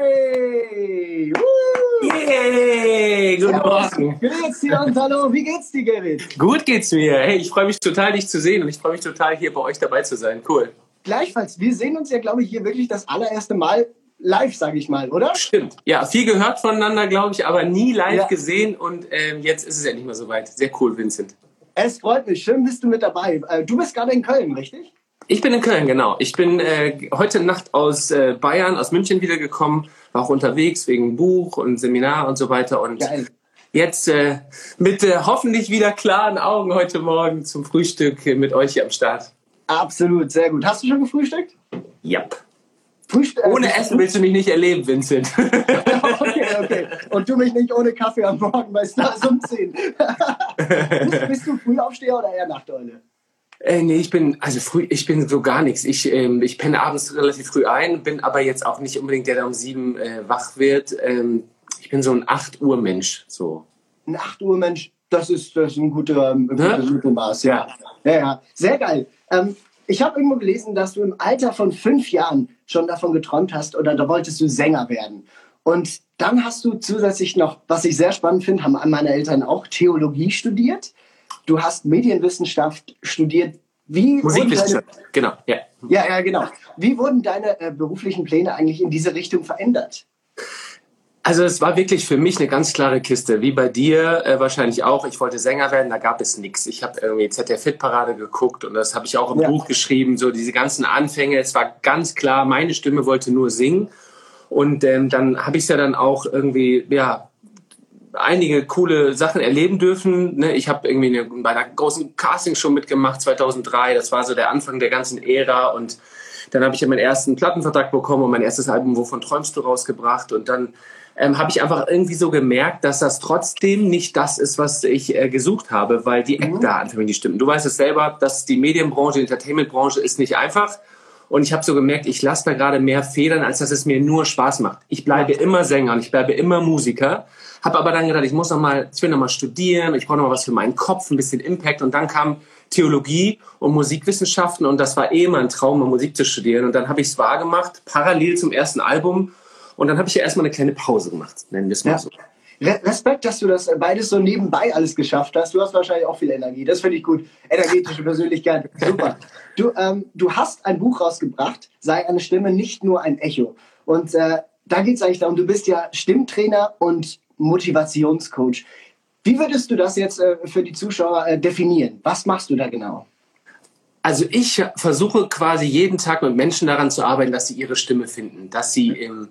Yay! Woo! Yay! Guten Morgen. Grüß dir und hallo, wie geht's dir, Gerrit? Gut geht's mir. Hey, ich freue mich total, dich zu sehen und ich freue mich total, hier bei euch dabei zu sein. Cool. Gleichfalls, wir sehen uns ja, glaube ich, hier wirklich das allererste Mal live, sage ich mal, oder? Stimmt. Ja, viel gehört voneinander, glaube ich, aber nie live ja. gesehen und ähm, jetzt ist es ja nicht mehr so weit. Sehr cool, Vincent. Es freut mich. Schön bist du mit dabei. Äh, du bist gerade in Köln, richtig? Ich bin in Köln, genau. Ich bin äh, heute Nacht aus äh, Bayern, aus München wiedergekommen, war auch unterwegs wegen Buch und Seminar und so weiter. Und Geil. jetzt äh, mit äh, hoffentlich wieder klaren Augen heute Morgen zum Frühstück mit euch hier am Start. Absolut, sehr gut. Hast du schon gefrühstückt? Ja. Yep. Frühstück, äh, ohne Essen willst du mich nicht erleben, Vincent. okay, okay. Und du mich nicht ohne Kaffee am Morgen bei Stars um 10. bist, bist du Frühaufsteher oder eher Nachteule? Äh, nee, ich bin, also früh, ich bin so gar nichts. Ich, ähm, ich penne abends relativ früh ein, bin aber jetzt auch nicht unbedingt der, der um sieben äh, wach wird. Ähm, ich bin so ein 8 Uhr Mensch, so. Ein 8 Uhr Mensch, das ist, das ist ein guter, ein guter Mittelmaß, ja. ja. Ja, Sehr geil. Ähm, ich habe irgendwo gelesen, dass du im Alter von fünf Jahren schon davon geträumt hast oder da wolltest du Sänger werden. Und dann hast du zusätzlich noch, was ich sehr spannend finde, haben meine Eltern auch Theologie studiert du hast Medienwissenschaft studiert. Wie Musikwissenschaft, deine, genau. Ja. ja, ja, genau. Wie wurden deine äh, beruflichen Pläne eigentlich in diese Richtung verändert? Also es war wirklich für mich eine ganz klare Kiste, wie bei dir äh, wahrscheinlich auch. Ich wollte Sänger werden, da gab es nichts. Ich habe irgendwie ZDF Fit Parade geguckt und das habe ich auch im ja. Buch geschrieben. So diese ganzen Anfänge. Es war ganz klar, meine Stimme wollte nur singen. Und ähm, dann habe ich es ja dann auch irgendwie ja einige coole Sachen erleben dürfen. Ne? Ich habe irgendwie eine, bei einer großen Castingshow mitgemacht 2003. Das war so der Anfang der ganzen Ära und dann habe ich ja meinen ersten Plattenvertrag bekommen und mein erstes Album Wovon träumst du rausgebracht und dann ähm, habe ich einfach irgendwie so gemerkt, dass das trotzdem nicht das ist, was ich äh, gesucht habe, weil die mhm. Eckdaten für mich nicht stimmen. Du weißt es selber, dass die Medienbranche, die Entertainmentbranche ist nicht einfach. Und ich habe so gemerkt, ich lasse da gerade mehr Federn, als dass es mir nur Spaß macht. Ich bleibe immer Sänger und ich bleibe immer Musiker. Habe aber dann gedacht, ich muss noch mal, ich will noch mal studieren, ich brauche noch mal was für meinen Kopf, ein bisschen Impact. Und dann kam Theologie und Musikwissenschaften und das war eh mein Traum, Musik zu studieren. Und dann habe ich es wahr gemacht, parallel zum ersten Album. Und dann habe ich ja erstmal eine kleine Pause gemacht, nennen wir es mal ja. so. Respekt, dass du das beides so nebenbei alles geschafft hast. Du hast wahrscheinlich auch viel Energie. Das finde ich gut. Energetische Persönlichkeit. Super. Du, ähm, du hast ein Buch rausgebracht, sei eine Stimme nicht nur ein Echo. Und äh, da geht es eigentlich darum, du bist ja Stimmtrainer und Motivationscoach. Wie würdest du das jetzt äh, für die Zuschauer äh, definieren? Was machst du da genau? Also ich versuche quasi jeden Tag mit Menschen daran zu arbeiten, dass sie ihre Stimme finden, dass sie ähm,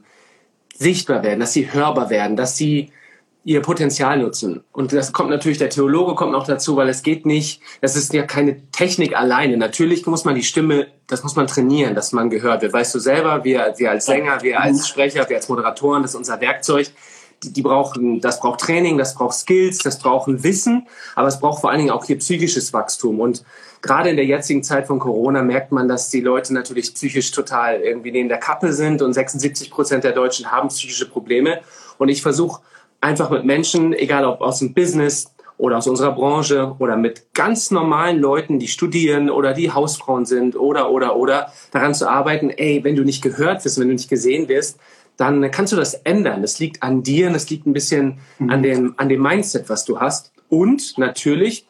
sichtbar werden, dass sie hörbar werden, dass sie ihr Potenzial nutzen. Und das kommt natürlich, der Theologe kommt noch dazu, weil es geht nicht, das ist ja keine Technik alleine. Natürlich muss man die Stimme, das muss man trainieren, dass man gehört wird. Weißt du selber, wir, wir als Sänger, wir als Sprecher, wir als Moderatoren, das ist unser Werkzeug die, die brauchen, das braucht Training, das braucht Skills, das braucht ein Wissen, aber es braucht vor allen Dingen auch hier psychisches Wachstum. Und gerade in der jetzigen Zeit von Corona merkt man, dass die Leute natürlich psychisch total irgendwie neben der Kappe sind und 76 Prozent der Deutschen haben psychische Probleme. Und ich versuche einfach mit Menschen, egal ob aus dem Business oder aus unserer Branche oder mit ganz normalen Leuten, die studieren oder die Hausfrauen sind oder, oder, oder, daran zu arbeiten, ey, wenn du nicht gehört wirst, wenn du nicht gesehen wirst, dann kannst du das ändern. Das liegt an dir und es liegt ein bisschen mhm. an, dem, an dem Mindset, was du hast. Und natürlich,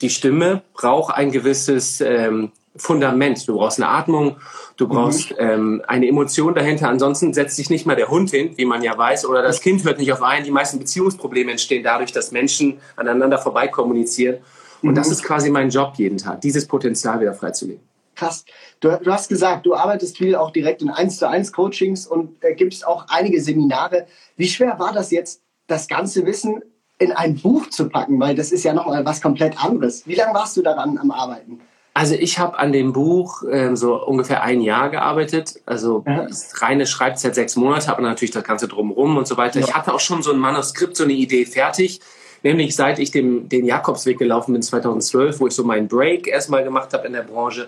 die Stimme braucht ein gewisses ähm, Fundament. Du brauchst eine Atmung, du mhm. brauchst mhm. ähm, eine Emotion dahinter. Ansonsten setzt sich nicht mal der Hund hin, wie man ja weiß, oder das Kind hört nicht auf einen. Die meisten Beziehungsprobleme entstehen dadurch, dass Menschen aneinander vorbeikommunizieren. Und mhm. das ist quasi mein Job jeden Tag, dieses Potenzial wieder freizulegen krass. Du, du, hast gesagt, du arbeitest viel auch direkt in 1 zu 1 Coachings und äh, gibst auch einige Seminare. Wie schwer war das jetzt, das ganze Wissen in ein Buch zu packen? Weil das ist ja nochmal was komplett anderes. Wie lange warst du daran am Arbeiten? Also ich habe an dem Buch äh, so ungefähr ein Jahr gearbeitet. Also ja. reine Schreibzeit sechs Monate, aber natürlich das Ganze drumherum und so weiter. Ja. Ich hatte auch schon so ein Manuskript, so eine Idee fertig. Nämlich seit ich dem, den Jakobsweg gelaufen bin 2012, wo ich so meinen Break erstmal gemacht habe in der Branche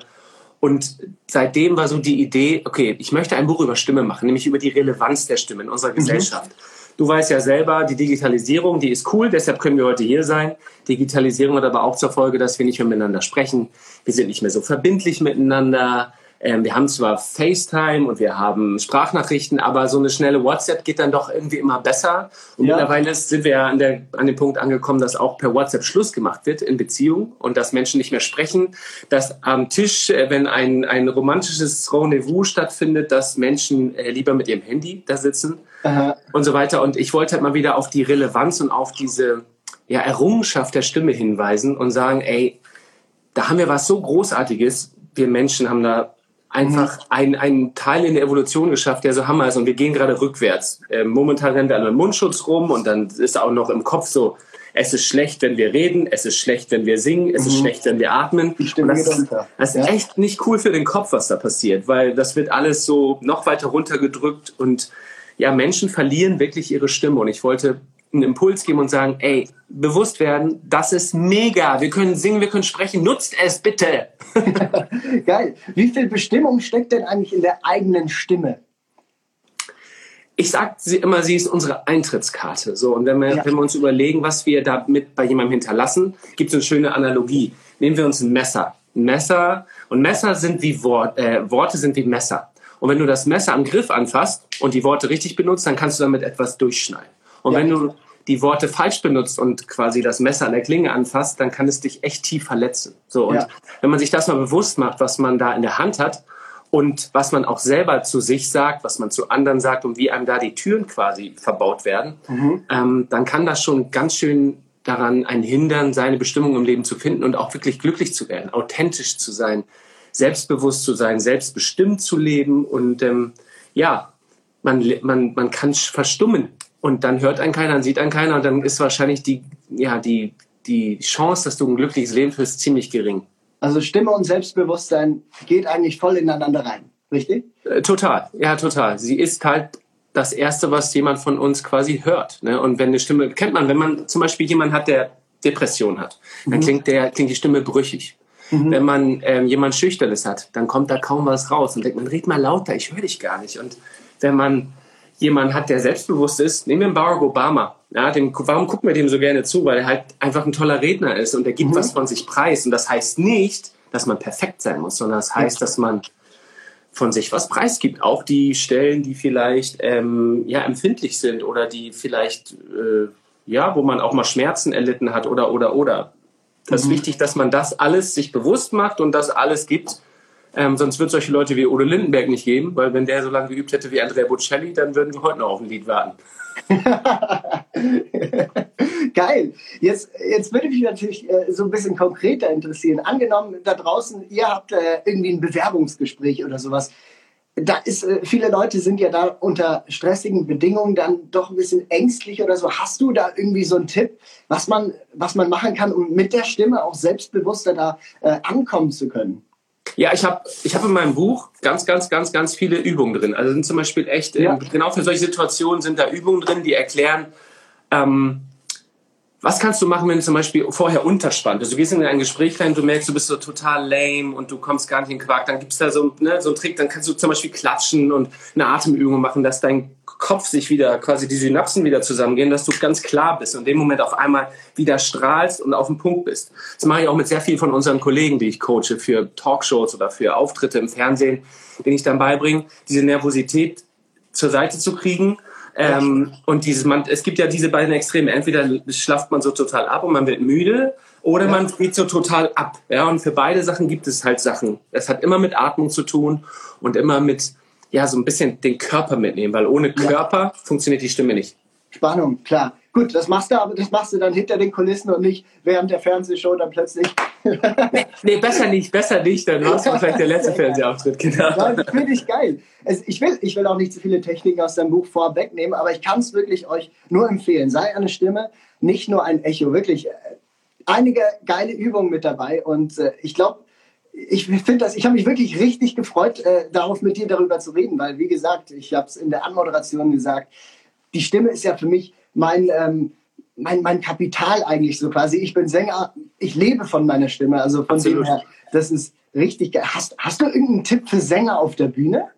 und seitdem war so die Idee, okay, ich möchte ein Buch über Stimme machen, nämlich über die Relevanz der Stimme in unserer mhm. Gesellschaft. Du weißt ja selber, die Digitalisierung, die ist cool, deshalb können wir heute hier sein. Digitalisierung hat aber auch zur Folge, dass wir nicht mehr miteinander sprechen. Wir sind nicht mehr so verbindlich miteinander. Ähm, wir haben zwar FaceTime und wir haben Sprachnachrichten, aber so eine schnelle WhatsApp geht dann doch irgendwie immer besser. Und ja. mittlerweile sind wir ja an, der, an dem Punkt angekommen, dass auch per WhatsApp Schluss gemacht wird in Beziehungen und dass Menschen nicht mehr sprechen, dass am Tisch, äh, wenn ein, ein romantisches Rendezvous stattfindet, dass Menschen äh, lieber mit ihrem Handy da sitzen Aha. und so weiter. Und ich wollte halt mal wieder auf die Relevanz und auf diese ja, Errungenschaft der Stimme hinweisen und sagen, ey, da haben wir was so Großartiges. Wir Menschen haben da einfach mhm. einen Teil in der Evolution geschafft, der so Hammer ist. Und wir gehen gerade rückwärts. Äh, momentan rennen wir an einem Mundschutz rum und dann ist auch noch im Kopf so, es ist schlecht, wenn wir reden, es ist schlecht, wenn wir singen, es mhm. ist schlecht, wenn wir atmen. Das, ist, das ist ja. echt nicht cool für den Kopf, was da passiert, weil das wird alles so noch weiter runtergedrückt und ja, Menschen verlieren wirklich ihre Stimme. Und ich wollte einen Impuls geben und sagen, ey, bewusst werden, das ist mega. Wir können singen, wir können sprechen. Nutzt es bitte. Geil. Wie viel Bestimmung steckt denn eigentlich in der eigenen Stimme? Ich sage immer, sie ist unsere Eintrittskarte. So, und wenn wir, ja. wenn wir uns überlegen, was wir damit bei jemandem hinterlassen, gibt es eine schöne Analogie. Nehmen wir uns ein Messer. Ein Messer und Messer sind wie Wort, äh, Worte sind wie Messer. Und wenn du das Messer am Griff anfasst und die Worte richtig benutzt, dann kannst du damit etwas durchschneiden. Und ja. wenn du die Worte falsch benutzt und quasi das Messer an der Klinge anfasst, dann kann es dich echt tief verletzen. So und ja. wenn man sich das mal bewusst macht, was man da in der Hand hat und was man auch selber zu sich sagt, was man zu anderen sagt und wie einem da die Türen quasi verbaut werden, mhm. ähm, dann kann das schon ganz schön daran ein hindern, seine Bestimmung im Leben zu finden und auch wirklich glücklich zu werden, authentisch zu sein, selbstbewusst zu sein, selbstbestimmt zu leben und ähm, ja, man, man, man kann verstummen und dann hört einen keiner, dann sieht einen keiner und dann ist wahrscheinlich die, ja, die, die Chance, dass du ein glückliches Leben führst, ziemlich gering. Also Stimme und Selbstbewusstsein geht eigentlich voll ineinander rein, richtig? Äh, total, ja, total. Sie ist halt das Erste, was jemand von uns quasi hört. Ne? Und wenn eine Stimme, kennt man, wenn man zum Beispiel jemanden hat, der Depression hat, dann mhm. klingt, der, klingt die Stimme brüchig. Mhm. Wenn man ähm, jemand Schüchternes hat, dann kommt da kaum was raus und denkt man, red mal lauter, ich höre dich gar nicht. Und wenn man jemand hat, der selbstbewusst ist, nehmen wir Barack Obama. Ja, dem, warum gucken wir dem so gerne zu? Weil er halt einfach ein toller Redner ist und er gibt mhm. was von sich preis. Und das heißt nicht, dass man perfekt sein muss, sondern das heißt, dass man von sich was preisgibt. Auch die Stellen, die vielleicht ähm, ja, empfindlich sind oder die vielleicht, äh, ja, wo man auch mal Schmerzen erlitten hat oder, oder, oder. Das mhm. ist wichtig, dass man das alles sich bewusst macht und das alles gibt ähm, sonst wird es solche Leute wie Udo Lindenberg nicht geben, weil wenn der so lange geübt hätte wie Andrea Bocelli, dann würden wir heute noch auf ein Lied warten. Geil. Jetzt, jetzt würde mich natürlich äh, so ein bisschen konkreter interessieren. Angenommen, da draußen, ihr habt äh, irgendwie ein Bewerbungsgespräch oder sowas. Da ist, äh, viele Leute sind ja da unter stressigen Bedingungen dann doch ein bisschen ängstlich oder so. Hast du da irgendwie so einen Tipp, was man, was man machen kann, um mit der Stimme auch selbstbewusster da äh, ankommen zu können? Ja, ich habe ich hab in meinem Buch ganz, ganz, ganz, ganz viele Übungen drin. Also sind zum Beispiel echt, ja. ähm, genau für solche Situationen sind da Übungen drin, die erklären, ähm, was kannst du machen, wenn du zum Beispiel vorher unterspannt bist? Du gehst in ein Gespräch rein, du merkst, du bist so total lame und du kommst gar nicht in den Quark. Dann gibt's da so, ne, so einen Trick, dann kannst du zum Beispiel klatschen und eine Atemübung machen, dass dein Kopf sich wieder, quasi die Synapsen wieder zusammengehen, dass du ganz klar bist und in dem Moment auf einmal wieder strahlst und auf dem Punkt bist. Das mache ich auch mit sehr vielen von unseren Kollegen, die ich coache für Talkshows oder für Auftritte im Fernsehen, denen ich dann beibringe, diese Nervosität zur Seite zu kriegen ähm, und dieses, man, es gibt ja diese beiden Extreme. Entweder schlaft man so total ab und man wird müde, oder ja. man geht so total ab. Ja, und für beide Sachen gibt es halt Sachen. Es hat immer mit Atmung zu tun und immer mit, ja, so ein bisschen den Körper mitnehmen, weil ohne Körper ja. funktioniert die Stimme nicht. Spannung, klar. Gut, das machst du, aber das machst du dann hinter den Kulissen und nicht während der Fernsehshow dann plötzlich. nee, nee, besser nicht, besser nicht, dann war es vielleicht der letzte Fernsehauftritt, genau. Das finde ich geil. Also ich, will, ich will auch nicht zu viele Techniken aus deinem Buch vorwegnehmen, aber ich kann es wirklich euch nur empfehlen. Sei eine Stimme, nicht nur ein Echo. Wirklich äh, einige geile Übungen mit dabei und äh, ich glaube, ich finde das, ich habe mich wirklich richtig gefreut, äh, darauf mit dir darüber zu reden, weil wie gesagt, ich habe es in der Anmoderation gesagt, die Stimme ist ja für mich mein, ähm, mein, mein Kapital eigentlich so quasi. Ich bin Sänger, ich lebe von meiner Stimme. Also von Absolut. dem her, das ist richtig geil. Hast, hast du irgendeinen Tipp für Sänger auf der Bühne?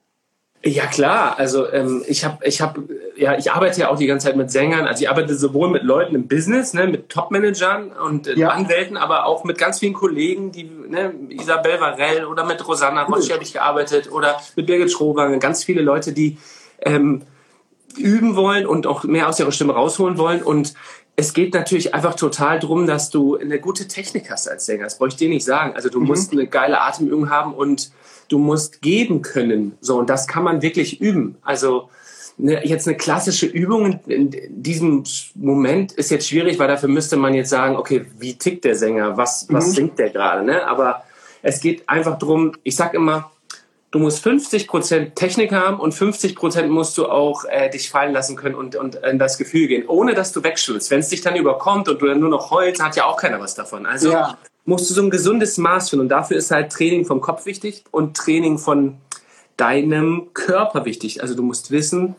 Ja klar, also ähm, ich habe ich hab ja, ich arbeite ja auch die ganze Zeit mit Sängern. Also ich arbeite sowohl mit Leuten im Business, ne, mit Top-Managern und äh, ja. Anwälten, aber auch mit ganz vielen Kollegen, die ne, Isabel Varell oder mit Rosanna cool. habe ich gearbeitet oder mit Birgit Schrowange. Ganz viele Leute, die ähm, üben wollen und auch mehr aus ihrer Stimme rausholen wollen. Und es geht natürlich einfach total drum, dass du eine gute Technik hast als Sänger. Das brauche ich dir nicht sagen. Also du mhm. musst eine geile Atemübung haben und du musst geben können. So, und das kann man wirklich üben. Also eine, jetzt eine klassische Übung in diesem Moment ist jetzt schwierig, weil dafür müsste man jetzt sagen, okay, wie tickt der Sänger? Was, was mhm. singt der gerade? Ne? Aber es geht einfach drum, ich sag immer, du musst 50% Technik haben und 50% musst du auch äh, dich fallen lassen können und, und in das Gefühl gehen, ohne dass du wegschulst. Wenn es dich dann überkommt und du dann nur noch heulst, hat ja auch keiner was davon. Also ja. musst du so ein gesundes Maß finden und dafür ist halt Training vom Kopf wichtig und Training von deinem Körper wichtig. Also du musst wissen,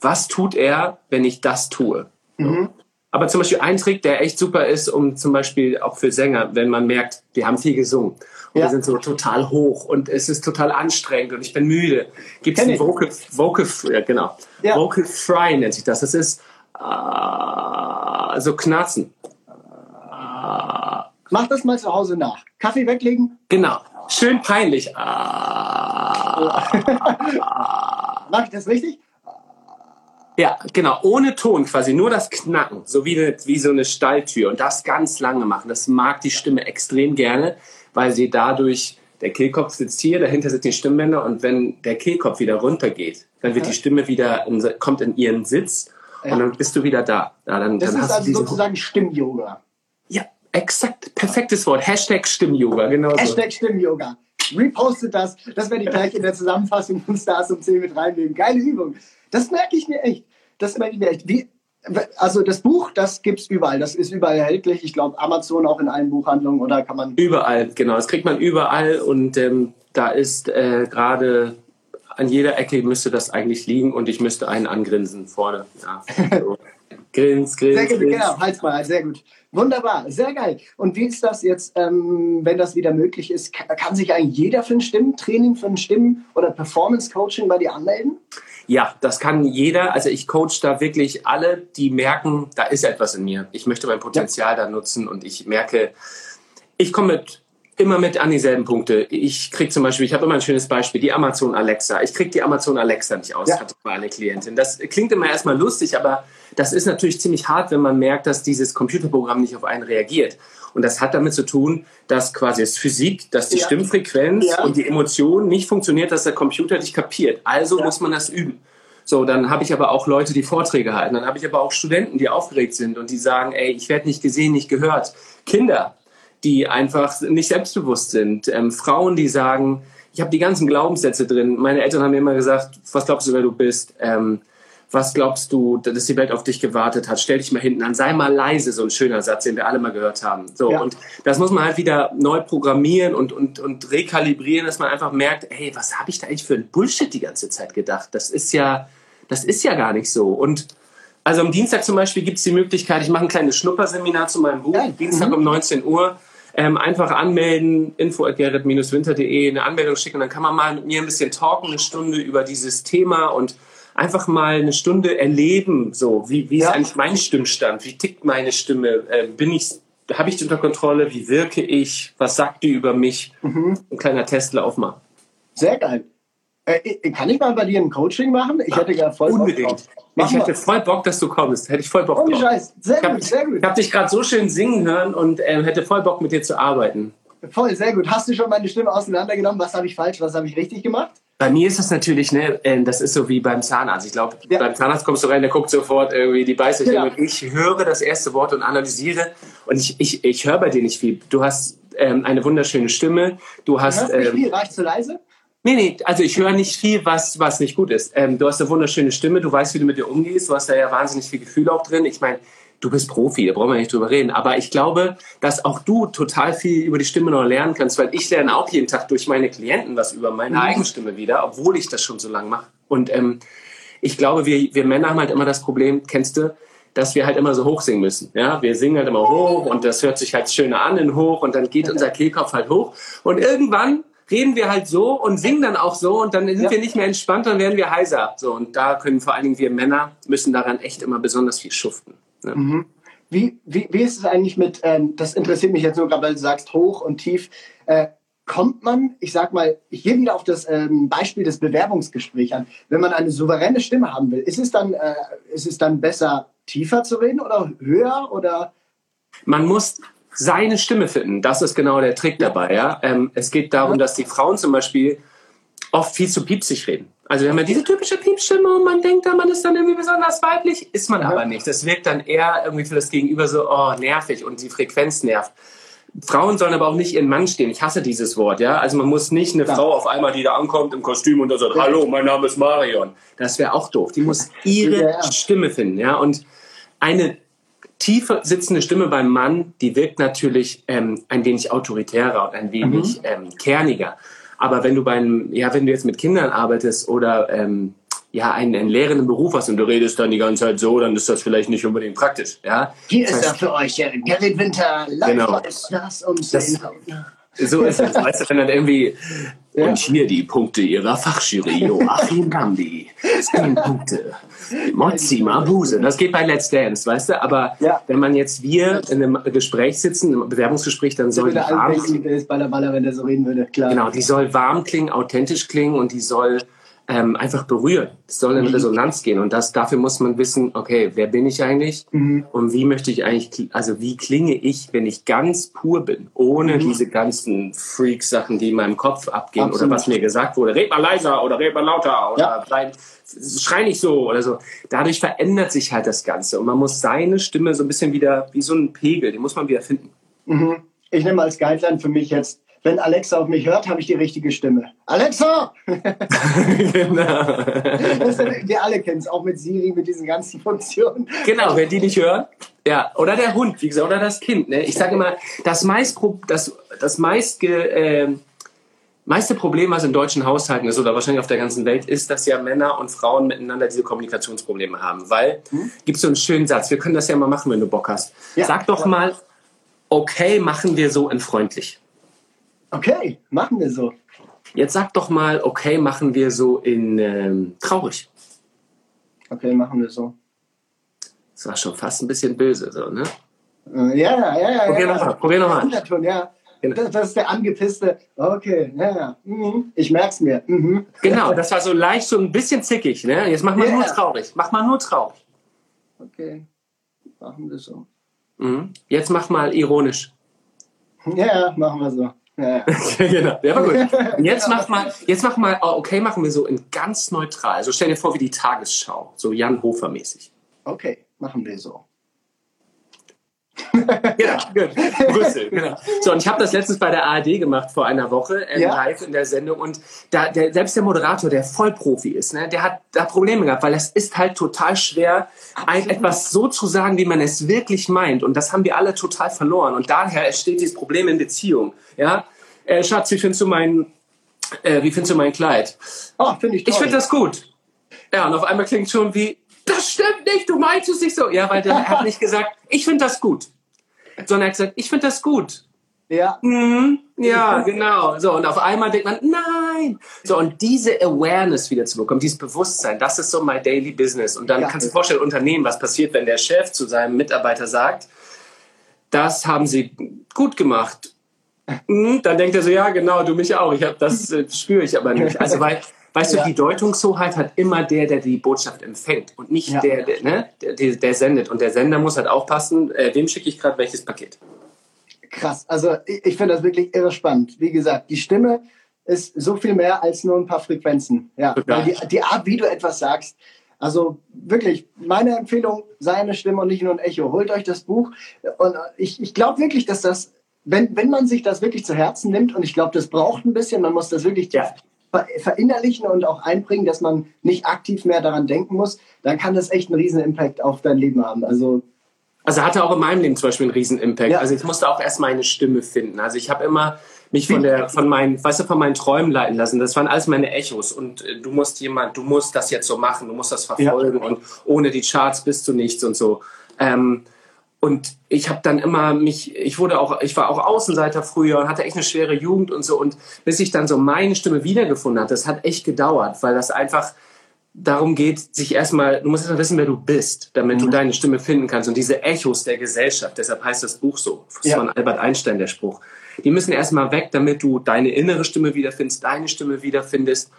was tut er, wenn ich das tue. Mhm. Aber zum Beispiel ein Trick, der echt super ist, um zum Beispiel auch für Sänger, wenn man merkt, wir haben viel gesungen und ja. wir sind so total hoch und es ist total anstrengend und ich bin müde. Gibt es ein Vocal, Vocal, ja, genau. Ja. Vocal Fry nennt sich das. Das ist äh, so Knarzen. Mach das mal zu Hause nach. Kaffee weglegen? Genau. Schön peinlich. Äh, Mach ich das richtig? Ja, genau, ohne Ton quasi, nur das Knacken, so wie, eine, wie so eine Stalltür und das ganz lange machen. Das mag die Stimme extrem gerne, weil sie dadurch, der Kehlkopf sitzt hier, dahinter sitzen die Stimmbänder und wenn der Kehlkopf wieder runtergeht, dann wird ja. die Stimme wieder, in, kommt in ihren Sitz ja. und dann bist du wieder da. Ja, dann, das dann ist also sozusagen Stimm-Yoga. Ja, exakt, perfektes Wort. Hashtag Stimm-Yoga, genau Hashtag Stimm-Yoga. Repostet das, das werde ich gleich in der Zusammenfassung von Stars um 10 mit reinnehmen. Geile Übung. Das merke ich mir echt. Das merke ich mir echt. Wie, also das Buch, das gibt es überall. Das ist überall erhältlich. Ich glaube, Amazon auch in allen Buchhandlungen oder kann man. Überall, genau. Das kriegt man überall und ähm, da ist äh, gerade an jeder Ecke müsste das eigentlich liegen und ich müsste einen angrinsen vorne. Ja, so. grins, grins. Sehr gut, grins. genau. Halt's mal, sehr gut. Wunderbar, sehr geil. Und wie ist das jetzt, ähm, wenn das wieder möglich ist? Kann, kann sich eigentlich jeder für ein Stimmentraining, für ein Stimmen- oder Performance-Coaching bei dir anmelden? Ja, das kann jeder. Also ich coach da wirklich alle, die merken, da ist etwas in mir. Ich möchte mein Potenzial ja. da nutzen und ich merke, ich komme mit immer mit an dieselben Punkte. Ich kriege zum Beispiel, ich habe immer ein schönes Beispiel, die Amazon Alexa. Ich kriege die Amazon Alexa nicht aus, ja. hatte mal eine Klientin. Das klingt immer erstmal lustig, aber das ist natürlich ziemlich hart, wenn man merkt, dass dieses Computerprogramm nicht auf einen reagiert. Und das hat damit zu tun, dass quasi es Physik, dass die ja. Stimmfrequenz ja. und die Emotion nicht funktioniert, dass der Computer dich kapiert. Also ja. muss man das üben. So, dann habe ich aber auch Leute, die Vorträge halten. Dann habe ich aber auch Studenten, die aufgeregt sind und die sagen, ey, ich werde nicht gesehen, nicht gehört. Kinder, die einfach nicht selbstbewusst sind. Ähm, Frauen, die sagen, ich habe die ganzen Glaubenssätze drin. Meine Eltern haben mir immer gesagt, was glaubst du, wer du bist? Ähm, was glaubst du, dass die Welt auf dich gewartet hat? Stell dich mal hinten an, sei mal leise, so ein schöner Satz, den wir alle mal gehört haben. So, ja. und das muss man halt wieder neu programmieren und, und, und rekalibrieren, dass man einfach merkt, hey, was habe ich da eigentlich für ein Bullshit die ganze Zeit gedacht? Das ist ja, das ist ja gar nicht so. Und also am Dienstag zum Beispiel gibt es die Möglichkeit, ich mache ein kleines Schnupperseminar zu meinem Buch, ja. Dienstag mhm. um 19 Uhr. Ähm, einfach anmelden, info at winterde eine Anmeldung schicken, dann kann man mal mit mir ein bisschen talken, eine Stunde über dieses Thema und einfach mal eine Stunde erleben, so wie, wie ja. ist eigentlich mein Stimmstand, wie tickt meine Stimme, äh, bin ich, habe ich die unter Kontrolle, wie wirke ich, was sagt die über mich, mhm. ein kleiner Testlauf mal. Sehr geil. Äh, kann ich mal bei dir ein Coaching machen? Ich hätte ja voll Unbedingt. Bock drauf. ich hätte voll Bock, dass du kommst. Hätte ich voll Bock Ohne drauf. Scheiß. Sehr ich hab, gut, sehr gut. Ich habe dich gerade so schön singen hören und äh, hätte voll Bock, mit dir zu arbeiten. Voll, sehr gut. Hast du schon meine Stimme auseinandergenommen? Was habe ich falsch, was habe ich richtig gemacht? Bei mir ist das natürlich, ne, äh, das ist so wie beim Zahnarzt. Ich glaube, ja. beim Zahnarzt kommst du rein, der guckt sofort irgendwie die Beiße. Ja. Und ich höre das erste Wort und analysiere. Und ich, ich, ich höre bei dir nicht viel. Du hast ähm, eine wunderschöne Stimme. Du hast. Du hörst nicht ähm, viel, war ich zu leise? Nee, nee, also ich höre nicht viel, was, was nicht gut ist. Ähm, du hast eine wunderschöne Stimme, du weißt, wie du mit dir umgehst, du hast da ja wahnsinnig viel Gefühl auch drin. Ich meine, du bist Profi, da brauchen wir nicht drüber reden. Aber ich glaube, dass auch du total viel über die Stimme noch lernen kannst, weil ich lerne auch jeden Tag durch meine Klienten was über meine mhm. eigene Stimme wieder, obwohl ich das schon so lange mache. Und ähm, ich glaube, wir, wir Männer haben halt immer das Problem, kennst du, dass wir halt immer so hoch singen müssen. Ja, wir singen halt immer hoch und das hört sich halt schöner an in hoch und dann geht unser Kehlkopf halt hoch und irgendwann reden wir halt so und singen dann auch so und dann sind Ja. wir nicht mehr entspannt, dann werden wir heiser. So und da können vor allen Dingen wir Männer müssen daran echt immer besonders viel schuften. Ne? Wie, wie, wie ist es eigentlich mit, ähm, das interessiert mich jetzt nur gerade, weil du sagst hoch und tief, äh, kommt man, ich sag mal, ich gehe wieder auf das ähm, Beispiel des Bewerbungsgesprächs an, wenn man eine souveräne Stimme haben will, ist es dann, äh, ist es dann besser, tiefer zu reden oder höher oder? Man muss seine Stimme finden. Das ist genau der Trick dabei. Ja? Ähm, es geht darum, dass die Frauen zum Beispiel oft viel zu piepsig reden. Also wenn man diese typische Piepstimme und man denkt, man ist dann irgendwie besonders weiblich, ist man aber nicht. Das wirkt dann eher irgendwie für das Gegenüber so, oh, nervig und die Frequenz nervt. Frauen sollen aber auch nicht ihren Mann stehen. Ich hasse dieses Wort, ja. Also man muss nicht eine Ja. Frau auf einmal, die da ankommt im Kostüm und da sagt, hallo, mein Name ist Marion. Das wäre auch doof. Die muss ihre Ja, ja. Stimme finden, ja. Und eine tiefer sitzende Stimme beim Mann, die wirkt natürlich ähm, ein wenig autoritärer und ein wenig ähm, kerniger. Aber wenn du beim, ja, wenn du jetzt mit Kindern arbeitest oder ähm, ja, einen, einen lehrenden Beruf hast und du redest dann die ganze Zeit so, dann ist das vielleicht nicht unbedingt praktisch, ja. Hier Das ist er heißt, für euch, Gerrit Winter, live Genau. das ums Das-. So ist es. Weißt du, wenn dann irgendwie. Ja. Und hier die Punkte ihrer Fachjury. Joachim Gandhi. Zehn Punkte. Mozzi Mabuse. Das geht bei Let's Dance, weißt du? Aber Ja. wenn man jetzt wir in einem Gespräch sitzen, im Bewerbungsgespräch, dann soll die warm ist Baller Baller, wenn der so reden würde, klar. Genau, die soll warm klingen, authentisch klingen und die soll ähm, einfach berühren. Es soll in Resonanz gehen und das, dafür muss man wissen, okay, wer bin ich eigentlich und wie möchte ich eigentlich, also wie klinge ich, wenn ich ganz pur bin, ohne diese ganzen Freak-Sachen, die in meinem Kopf abgehen Absolut. oder was mir gesagt wurde, red mal leiser oder red mal lauter oder Ja. schrei nicht so oder so. Dadurch verändert sich halt das Ganze und man muss seine Stimme so ein bisschen wieder, wie so ein Pegel, den muss man wieder finden. Mhm. Ich nehme als Guideline für mich jetzt, wenn Alexa auf mich hört, habe ich die richtige Stimme. Alexa! genau. Das wir alle kennen es, auch mit Siri, mit diesen ganzen Funktionen. Genau, wenn die nicht hören. Ja, oder der Hund, wie gesagt, oder das Kind. Ne? Ich sage immer, das, meist, das, das meist, ähm, meiste Problem, was in deutschen Haushalten ist oder wahrscheinlich auf der ganzen Welt, ist, dass ja Männer und Frauen miteinander diese Kommunikationsprobleme haben. Weil, gibt so einen schönen Satz, wir können das ja mal machen, wenn du Bock hast. Ja. Sag doch mal, okay, machen wir so in freundlich. Okay, machen wir so. Jetzt sag doch mal, okay, machen wir so in ähm, traurig. Okay, machen wir so. Das war schon fast ein bisschen böse, so, ne? Äh, Ja, ja, ja, ja. Probier ja. noch mal, probier noch mal. Unterton, ja. Genau. Das, das ist der angepisste. Okay, ja, ja. Mhm. Ich merk's mir. Mhm. Genau, das war so leicht, so ein bisschen zickig. Ne? Jetzt mach mal Ja. nur traurig. Mach mal nur traurig. Okay, machen wir so. Mhm. Jetzt mach mal ironisch. Ja, machen wir so. Ja, genau, der war gut. Und jetzt mach mal, jetzt mach mal, oh, okay, machen wir so in ganz neutral. Also stell dir vor wie die Tagesschau, so Jan Hofer mäßig. Okay, machen wir so. Genau, gut. Brüssel, genau. So, und ich habe das letztens bei der ARD gemacht vor einer Woche, ähm, Ja. live in der Sendung. Und da, der, selbst der Moderator, der Vollprofi ist, ne, der hat da Probleme gehabt, weil es ist halt total schwer, ein, etwas so zu sagen, wie man es wirklich meint. Und das haben wir alle total verloren. Und daher entsteht dieses Problem in Beziehung. Ja, äh, Schatz, wie findest du mein, äh, wie findest du mein Kleid? Oh, finde ich toll. Ich finde das gut. Ja, und auf einmal klingt schon wie, das stimmt nicht, du meinst es nicht so. Ja, weil der hat nicht gesagt, ich finde das gut. Sondern er hat gesagt, ich finde das gut. Ja, Mhm, ja, genau. So, und auf einmal denkt man, nein. So, und diese Awareness wieder zu bekommen, dieses Bewusstsein, das ist so my daily business. Und dann Ja. kannst du dir vorstellen, Unternehmen, was passiert, wenn der Chef zu seinem Mitarbeiter sagt, das haben sie gut gemacht. Mhm, dann denkt er so, ja, genau, du mich auch. Ich hab, das äh, spüre ich aber nicht. Also, weil, weißt du, Ja. die Deutungshoheit hat immer der, der die Botschaft empfängt und nicht Ja. der, der, ne, der, der, sendet. Und der Sender muss halt aufpassen, äh, wem schicke ich gerade welches Paket. krass. Also ich, ich finde das wirklich irre spannend. Wie gesagt, die Stimme ist so viel mehr als nur ein paar Frequenzen. Ja, die, die Art, wie du etwas sagst, also wirklich, meine Empfehlung, sei eine Stimme und nicht nur ein Echo. Holt euch das Buch. Und ich, ich glaube wirklich, dass das, wenn, wenn man sich das wirklich zu Herzen nimmt, und ich glaube, das braucht ein bisschen, man muss das wirklich Ja. Ver- verinnerlichen und auch einbringen, dass man nicht aktiv mehr daran denken muss, dann kann das echt einen riesen Impact auf dein Leben haben. Also Also hatte auch in meinem Leben zum Beispiel einen riesen Impact. Ja. Also ich musste auch erst meine Stimme finden. Also ich habe immer mich von der, von meinen, weißt du, von meinen Träumen leiten lassen. Das waren alles meine Echos. Und äh, du musst jemand, du musst das jetzt so machen, du musst das verfolgen und ohne die Charts bist du nichts und so. Ähm, und ich habe dann immer mich, ich wurde auch, ich war auch Außenseiter früher und hatte echt eine schwere Jugend und so. Und bis ich dann so meine Stimme wiedergefunden hatte, das hat echt gedauert, weil das einfach darum geht, sich erstmal, du musst erstmal wissen, wer du bist, damit mhm. du deine Stimme finden kannst. Und diese Echos der Gesellschaft, deshalb heißt das Buch so, das ja. von Albert Einstein der Spruch, die müssen erstmal weg, damit du deine innere Stimme wiederfindest, deine Stimme wiederfindest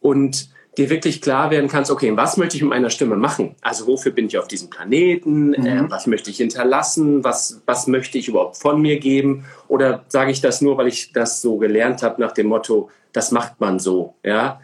und dir wirklich klar werden kannst, okay, was möchte ich mit meiner Stimme machen? Also wofür bin ich auf diesem Planeten? Mhm. Äh, was möchte ich hinterlassen? Was, was möchte ich überhaupt von mir geben? Oder sage ich das nur, weil ich das so gelernt habe nach dem Motto, das macht man so, ja?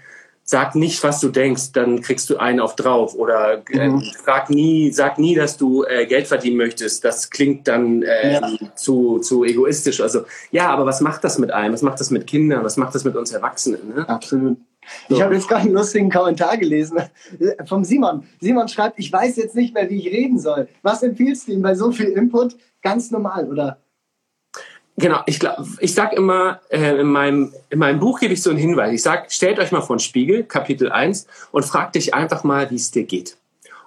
sag nicht, was du denkst, dann kriegst du einen auf drauf. Oder äh, mhm. frag nie, sag nie, dass du äh, Geld verdienen möchtest. Das klingt dann äh, ja. zu, zu egoistisch. Also ja, aber was macht das mit einem? Was macht das mit Kindern? Was macht das mit uns Erwachsenen? Ne? Absolut. So. Ich habe jetzt gerade einen lustigen Kommentar gelesen vom Simon. Simon schreibt, ich weiß jetzt nicht mehr, wie ich reden soll. Was empfiehlst du ihm bei so viel Input? Ganz normal, oder? Genau, ich glaube, ich sag immer, äh, in, meinem, in meinem Buch gebe ich so einen Hinweis. Ich sag, stellt euch mal vor den Spiegel, Kapitel 1, und fragt dich einfach mal, wie es dir geht.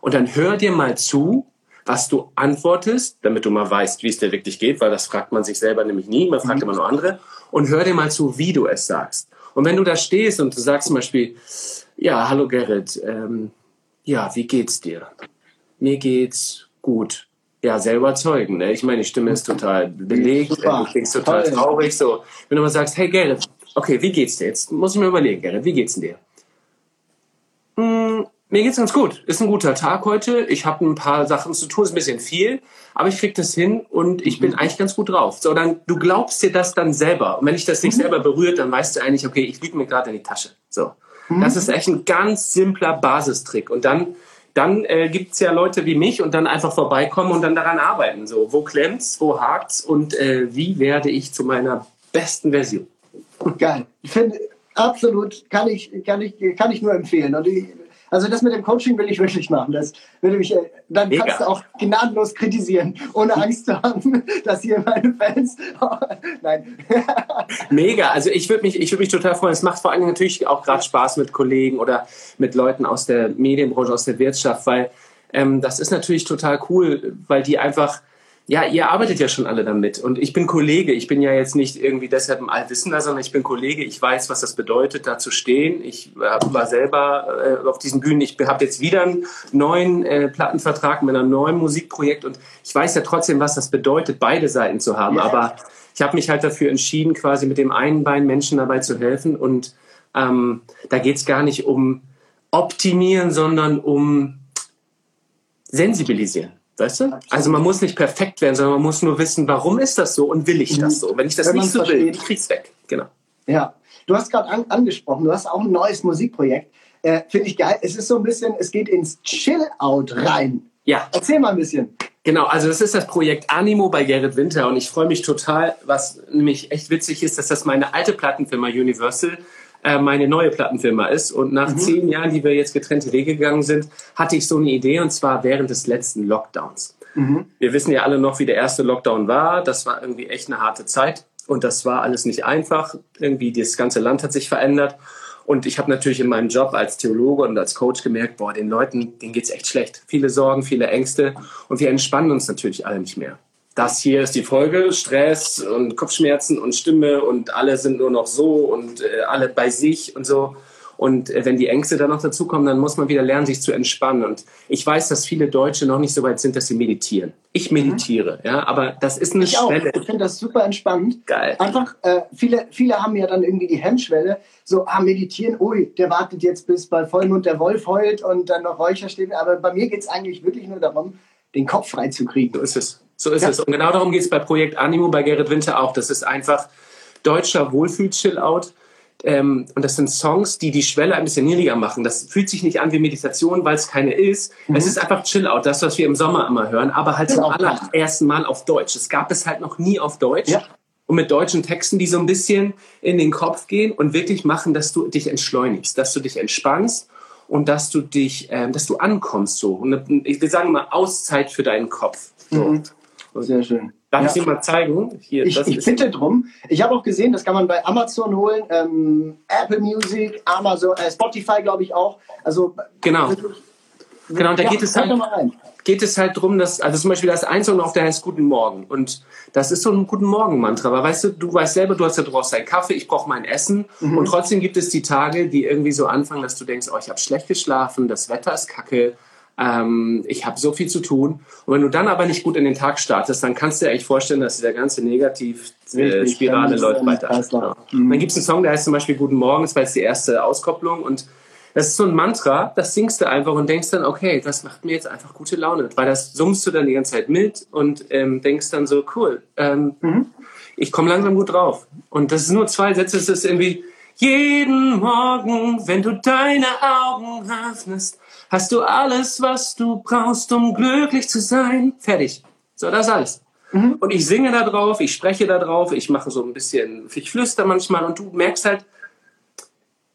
Und dann hör dir mal zu, was du antwortest, damit du mal weißt, wie es dir wirklich geht, weil das fragt man sich selber nämlich nie, man fragt mhm. immer nur andere. Und hör dir mal zu, wie du es sagst. Und wenn du da stehst und du sagst zum Beispiel, ja, hallo Gerrit, ähm, ja, wie geht's dir? Mir geht's gut ja, sehr überzeugend. Ne? Ich meine, die Stimme ist total belegt, Super. du klingst total Toll. traurig. So. Wenn du mal sagst, hey Gerrit, okay, wie geht's dir jetzt? Muss ich mir überlegen, Gerrit, wie geht's denn dir? Mir geht's ganz gut. Ist ein guter Tag heute. Ich habe ein paar Sachen zu tun, ist ein bisschen viel, aber ich krieg das hin und ich bin mhm. eigentlich ganz gut drauf. So, dann du glaubst dir das dann selber. Und wenn dich das nicht mhm. selber berührt, dann weißt du eigentlich, okay, ich lüge mir gerade in die Tasche. So, mhm. das ist echt ein ganz simpler Basistrick. Und dann dann äh, gibt es ja Leute wie mich und dann einfach vorbeikommen und dann daran arbeiten. So, wo klemmt's, wo hakt's und äh, wie werde ich zu meiner besten Version? Geil. Ich finde, absolut kann ich, kann ich, kann ich nur empfehlen. Und ich, also das mit dem Coaching will ich wirklich machen. Das würde mich, äh, dann Mega. kannst du auch gnadenlos kritisieren, ohne Angst zu haben, dass hier meine Fans. Nein. Mega. Also ich würde mich, ich würde mich total freuen. Es macht vor allem natürlich auch gerade Spaß mit Kollegen oder mit Leuten aus der Medienbranche, aus der Wirtschaft, weil ähm, das ist natürlich total cool, weil die einfach ja, ihr arbeitet ja schon alle damit. Und ich bin Kollege. Ich bin ja jetzt nicht irgendwie deshalb ein Allwissender, sondern ich bin Kollege. Ich weiß, was das bedeutet, da zu stehen. Ich äh, war selber äh, auf diesen Bühnen. Ich habe jetzt wieder einen neuen äh, Plattenvertrag mit einem neuen Musikprojekt. Und ich weiß ja trotzdem, was das bedeutet, beide Seiten zu haben. Aber ich habe mich halt dafür entschieden, quasi mit dem einen Bein Menschen dabei zu helfen. Und ähm, da geht es gar nicht um optimieren, sondern um sensibilisieren. Weißt du? Also man muss nicht perfekt werden, sondern man muss nur wissen, warum ist das so und will ich das so. Wenn ich das Wenn nicht so versteht. will, ich krieg's weg. Genau. Ja. Du hast gerade an, angesprochen, du hast auch ein neues Musikprojekt. Äh, Finde ich geil. Es ist so ein bisschen, es geht ins Chill-Out rein. Ja. Erzähl mal ein bisschen. Genau, also das ist das Projekt Animo bei Gerrit Winter und ich freue mich total, was nämlich echt witzig ist, dass das meine alte Plattenfirma Universal äh, meine neue Plattenfirma ist. Und nach mhm. zehn Jahren, die wir jetzt getrennte Wege gegangen sind, hatte ich so eine Idee und zwar während des letzten Lockdowns. Mhm. Wir wissen ja alle noch, wie der erste Lockdown war. Das war irgendwie echt eine harte Zeit und das war alles nicht einfach. Irgendwie das ganze Land hat sich verändert. Und ich habe natürlich in meinem Job als Theologe und als Coach gemerkt, boah, den Leuten, denen geht's echt schlecht. Viele Sorgen, viele Ängste und wir entspannen uns natürlich alle nicht mehr das hier ist die Folge, Stress und Kopfschmerzen und Stimme und alle sind nur noch so und äh, alle bei sich und so. Und äh, wenn die Ängste dann noch dazukommen, dann muss man wieder lernen, sich zu entspannen. Und ich weiß, dass viele Deutsche noch nicht so weit sind, dass sie meditieren. Ich meditiere, mhm. ja, aber das ist eine ich Schwelle. Auch. Ich finde das super entspannt. Geil. Einfach, äh, viele, viele haben ja dann irgendwie die Hemmschwelle, so, ah, meditieren, ui, der wartet jetzt, bis bei Vollmond der Wolf heult und dann noch Räucher stehen. Aber bei mir geht es eigentlich wirklich nur darum, den Kopf frei zu kriegen. So ist es. So ist ja. es. Und genau darum geht es bei Projekt Animo bei Gerrit Winter auch. Das ist einfach deutscher Wohlfühl-Chill-Out. Ähm, und das sind Songs, die die Schwelle ein bisschen niedriger machen. Das fühlt sich nicht an wie Meditation, weil es keine ist. Mhm. Es ist einfach Chill-Out, das, was wir im Sommer immer hören, aber halt zum allerersten Mal auf Deutsch. Es gab es halt noch nie auf Deutsch. Ja. Und mit deutschen Texten, die so ein bisschen in den Kopf gehen und wirklich machen, dass du dich entschleunigst, dass du dich entspannst und dass du dich, ähm, dass du ankommst so. Und ich will sagen mal Auszeit für deinen Kopf. So. Mhm. Sehr schön. Darf ja. ich dir mal zeigen? Hier, ich, ich bitte drum. Ich habe auch gesehen, das kann man bei Amazon holen, ähm, Apple Music, Amazon, äh, Spotify glaube ich auch. Also genau. Genau, und da Ja, geht es halt, geht es halt drum, dass, also zum Beispiel das ein Song auf der heißt Guten Morgen. Und das ist so ein Guten Morgen-Mantra. Aber weißt du, du weißt selber, du hast ja, brauchst deinen Kaffee, ich brauche mein Essen. Mhm. Und trotzdem gibt es die Tage, die irgendwie so anfangen, dass du denkst, oh, ich habe schlecht geschlafen, das Wetter ist kacke, ähm, ich habe so viel zu tun. Und wenn du dann aber nicht gut in den Tag startest, dann kannst du dir eigentlich vorstellen, dass dieser ganze Negativ-Spirale ist läuft weiter. Genau. Und Dann gibt es einen Song, der heißt zum Beispiel Guten Morgen, das war jetzt die erste Auskopplung und das ist so ein Mantra, das singst du einfach und denkst dann, okay, das macht mir jetzt einfach gute Laune, weil das summst du dann die ganze Zeit mit und ähm, denkst dann so, cool, ähm, ich komme langsam gut drauf. Und das sind nur zwei Sätze, es ist irgendwie, jeden Morgen, wenn du deine Augen öffnest, hast du alles, was du brauchst, um glücklich zu sein. Fertig. So, das ist alles. Und ich singe da drauf, ich spreche da drauf, ich mache so ein bisschen, ich flüster manchmal und du merkst halt,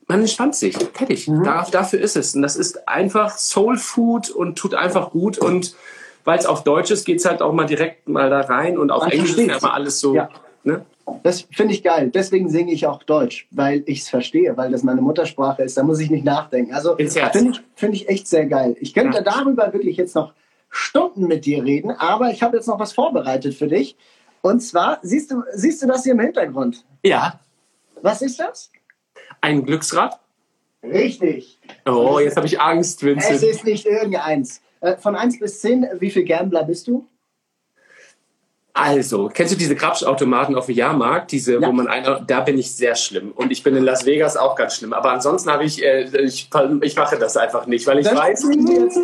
man entspannt sich. Fertig. Dar- dafür ist es. Und das ist einfach Soul Food und tut einfach gut. Und weil es auf Deutsch ist, geht es halt auch mal direkt mal da rein. Und auf Englisch ist ja immer alles so. Ja. Ne? Das finde ich geil. Deswegen singe ich auch Deutsch, weil ich es verstehe, weil das meine Muttersprache ist. Da muss ich nicht nachdenken. Also finde ich, find ich echt sehr geil. Ich könnte Ja. darüber wirklich jetzt noch Stunden mit dir reden, aber ich habe jetzt noch was vorbereitet für dich. Und zwar, siehst du, siehst du das hier im Hintergrund? Ja. Was ist das? Ein Glücksrad. Richtig. Oh, jetzt habe ich Angst, Es Vincent. ist nicht irgendeins. Äh, Von 1 bis 10, wie viel Gambler bist du? Also, kennst du diese Grabschautomaten auf dem Jahrmarkt? Diese, Ja. wo man einer, da bin ich sehr schlimm. Und ich bin in Las Vegas auch ganz schlimm. Aber ansonsten habe ich, äh, ich, ich mache das einfach nicht, weil ich Dann weiß. spielen wir jetzt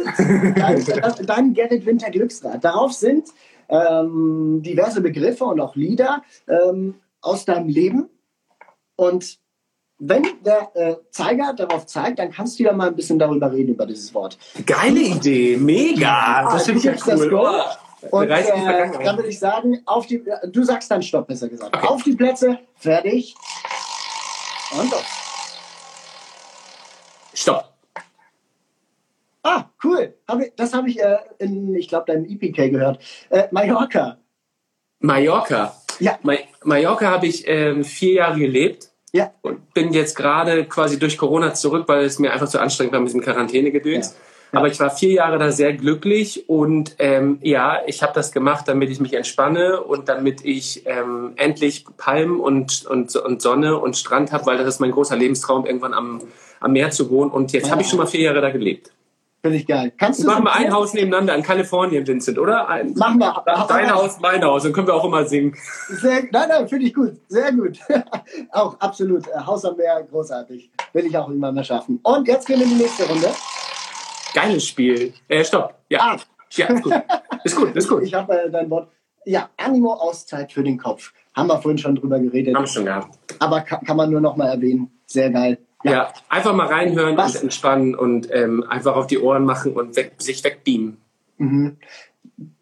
dein, dein- dein Get It Winter Glücksrad. Darauf sind ähm, diverse Begriffe und auch Lieder ähm, aus deinem Leben. Und wenn der äh, Zeiger darauf zeigt, dann kannst du ja mal ein bisschen darüber reden, über dieses Wort. Geile Idee, mega. Das finde ich ja gibst das cool. Go. Und äh, dann würde ich sagen, auf die, du sagst dann Stopp, besser gesagt. Okay. Auf die Plätze, fertig. Und los. Stopp. Ah, cool. Das habe ich äh, in, ich glaube, deinem EPK gehört. Äh, Mallorca. Mallorca. Ja. Ma Mallorca habe ich ähm, vier Jahre gelebt Ja. und bin jetzt gerade quasi durch Corona zurück, weil es mir einfach zu anstrengend war mit diesem Quarantänegedöns. Ja. Aber ich war vier Jahre da sehr glücklich und ähm, ja, ich habe das gemacht, damit ich mich entspanne und damit ich ähm, endlich Palmen und, und, und Sonne und Strand habe, weil das ist mein großer Lebenstraum, irgendwann am, am Meer zu wohnen. Und jetzt habe ich schon mal vier Jahre da gelebt. Finde ich geil. Kannst du Machen wir ein Haus nebeneinander in Kalifornien, Vincent, oder? Ein, Machen wir. Dein Haus, mein Haus. Dann können wir auch immer singen. Sehr, nein, nein, finde ich gut. Sehr gut. auch absolut. Äh, Haus am Meer, großartig. Will ich auch immer mehr schaffen. Und jetzt gehen wir in die nächste Runde. Geiles Spiel. Äh, stopp. Ja. Ah. Ja, ist gut. Ist gut, ist gut. Ich habe äh, dein Wort. Ja, Animo Auszeit für den Kopf. Haben wir vorhin schon drüber geredet. Haben schon gehabt. Aber kann, kann man nur noch mal erwähnen. Sehr geil. Ja. einfach mal reinhören Was? und entspannen und ähm, einfach auf die Ohren machen und weg, sich wegbeamen. Mhm.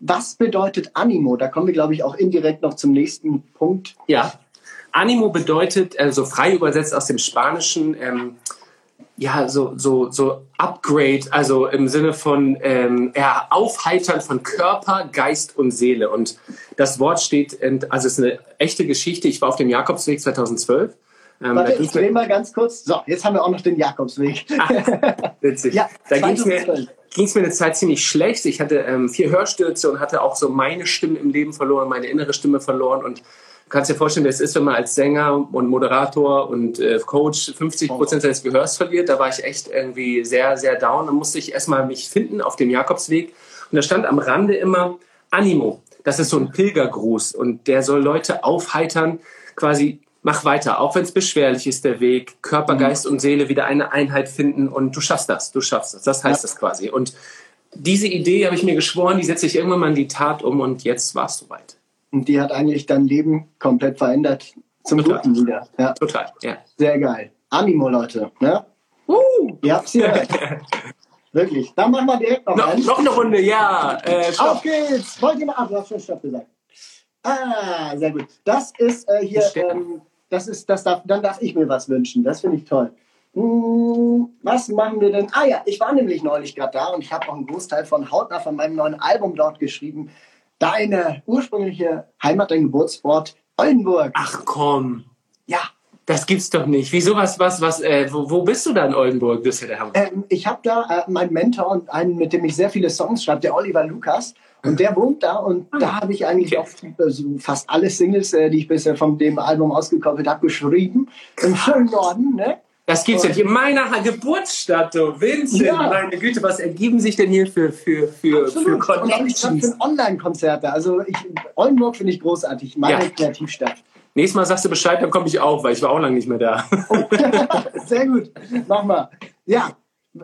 Was bedeutet Animo? Da kommen wir, glaube ich, auch indirekt noch zum nächsten Punkt. Ja. Animo bedeutet, also frei übersetzt aus dem Spanischen, ähm, ja, so, so, so Upgrade, also im Sinne von ähm, ja, Aufheitern von Körper, Geist und Seele. Und das Wort steht, in, also es ist eine echte Geschichte. Ich war auf dem Jakobsweg 2012. Ähm, Warte, ich drehe mal ganz kurz. So, jetzt haben wir auch noch den Jakobsweg. witzig. Ja, da ging es mir, 2012. ging's mir eine Zeit ziemlich schlecht. Ich hatte ähm, vier Hörstürze und hatte auch so meine Stimme im Leben verloren, meine innere Stimme verloren. Und kannst dir vorstellen, wie es ist, wenn man als Sänger und Moderator und äh, Coach 50 Prozent seines Gehörs verliert. Da war ich echt irgendwie sehr, sehr down. Dann musste ich erstmal mich finden auf dem Jakobsweg. Und da stand am Rande immer Animo. Das ist so ein Pilgergruß und der soll Leute aufheitern, quasi mach weiter, auch wenn es beschwerlich ist, der Weg, Körper, Mhm. Geist und Seele wieder eine Einheit finden und du schaffst das, du schaffst das. Das heißt Ja. das quasi. Und diese Idee habe ich mir geschworen, die setze ich irgendwann mal in die Tat um und jetzt war es soweit. Und die hat eigentlich dein Leben komplett verändert. Zum Total. Guten wieder. Ja, Total, ja. sehr geil. Animo, Leute. Ne? Uh, Ihr habt's gehört. Wirklich. Dann machen wir direkt noch noch, einen. noch eine Runde, ja. Äh, Auf geht's! Mal ab, du hast schon Stopp gesagt. Ah, sehr gut. Das ist äh, hier, ähm, das ist, das darf, dann darf ich mir was wünschen. Das finde ich toll. Hm, was machen wir denn? Ah ja, ich war nämlich neulich gerade da und ich habe auch einen Großteil von Hautnah von meinem neuen Album dort geschrieben. Deine ursprüngliche Heimat, dein Geburtsort Oldenburg. Ach komm. Ja, Das gibt's doch nicht. Wieso was, was, was, äh, wo, wo bist du da in Oldenburg? Das ist ja. Ähm, ich habe da äh, meinen Mentor und einen, mit dem ich sehr viele Songs schreibe, der Oliver Lukas. Und der wohnt da und da habe ich eigentlich auch also fast alle Singles, äh, die ich bisher von dem Album ausgekoppelt habe, geschrieben. Im schönen Norden, ne? Das gibt's ja nicht. In meiner Geburtsstadt, du Vincent, Ja. meine Güte, was ergeben sich denn hier für, für, für, für Und ich schreibe Connections? für Online-Konzerte. Also ich, Oldenburg finde ich großartig, meine Ja. Kreativstadt. Nächstes Mal sagst du Bescheid, dann komme ich auch, weil ich war auch lange nicht mehr da. Sehr gut. Mach mal. Ja.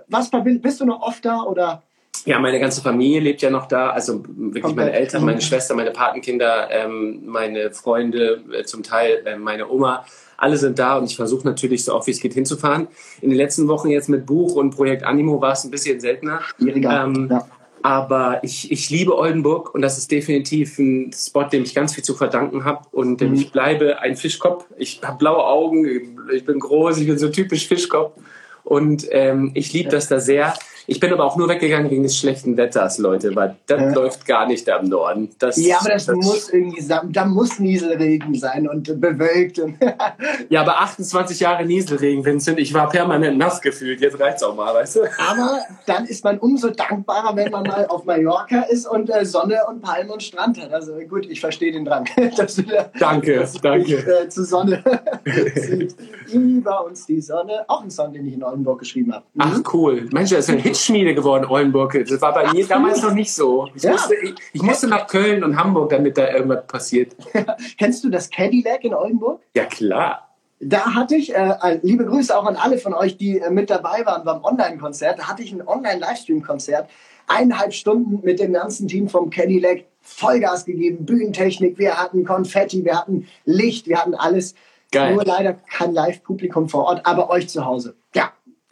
Was verbindet, bist du noch oft da oder? Ja, meine ganze Familie lebt ja noch da. Also wirklich meine Komplett. Eltern, meine Schwester, meine Patenkinder, ähm, meine Freunde, äh, zum Teil äh, meine Oma. Alle sind da und ich versuche natürlich so oft wie es geht hinzufahren. In den letzten Wochen jetzt mit Buch und Projekt Animo war es ein bisschen seltener. Schwieriger. Ähm, ja. Aber ich, ich liebe Oldenburg und das ist definitiv ein Spot, dem ich ganz viel zu verdanken habe. Und Mhm. ich bleibe ein Fischkopf. Ich habe blaue Augen, ich bin groß, ich bin so typisch Fischkopf. Und ähm, ich liebe das da sehr. Ich bin aber auch nur weggegangen wegen des schlechten Wetters, Leute, weil das Ja. läuft gar nicht da im Norden. Das, ja, aber das, muss irgendwie, da muss Nieselregen sein und bewölkt. Und Ja, aber 28 Jahre Nieselregen, Vincent. Ich war permanent nass gefühlt. Jetzt reicht's auch mal, weißt du? aber dann ist man umso dankbarer, wenn man mal auf Mallorca ist und äh, Sonne und Palmen und Strand hat. Also gut, ich verstehe den Drang. da, Danke, danke. dich, Äh, zur Sonne. Über uns die Sonne. Auch ein Song, den ich in Oldenburg geschrieben habe. Ach cool. Mensch, das ist eine Hitschmiede geworden, Oldenburg. Das war bei mir damals noch nicht so. Ich, Ja. musste, ich, ich musste nach Köln und Hamburg, damit da irgendwas passiert. Kennst du das Cadillac in Oldenburg? Ja, klar. Da hatte ich, äh, liebe Grüße auch an alle von euch, die äh, mit dabei waren beim Online-Konzert. Da hatte ich ein Online-Livestream-Konzert. Eineinhalb Stunden mit dem ganzen Team vom Cadillac. Vollgas gegeben, Bühnentechnik, wir hatten Konfetti, wir hatten Licht, wir hatten alles. Geil. Nur leider kein Live-Publikum vor Ort, aber euch zu Hause.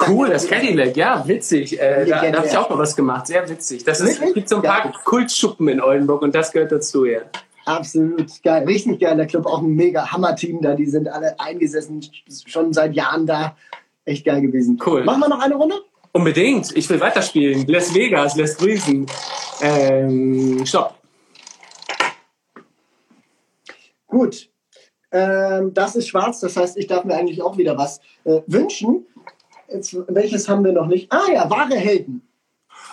Cool, das Cadillac, ja, witzig. Äh, da da habe ich auch mal was gemacht, sehr witzig. Das ist, es gibt so ein paar Ja. Kultschuppen in Oldenburg und das gehört dazu, ja. Absolut geil, richtig geiler Club, auch ein mega Hammer-Team da, die sind alle eingesessen, schon seit Jahren da. Echt geil gewesen. Cool. Machen wir noch eine Runde? Unbedingt, ich will weiterspielen. Las Vegas, lässt grüßen. Ähm, stopp. Gut. Ähm, das ist schwarz, das heißt, ich darf mir eigentlich auch wieder was äh, wünschen. Jetzt, welches haben wir noch nicht? Ah ja, wahre Helden.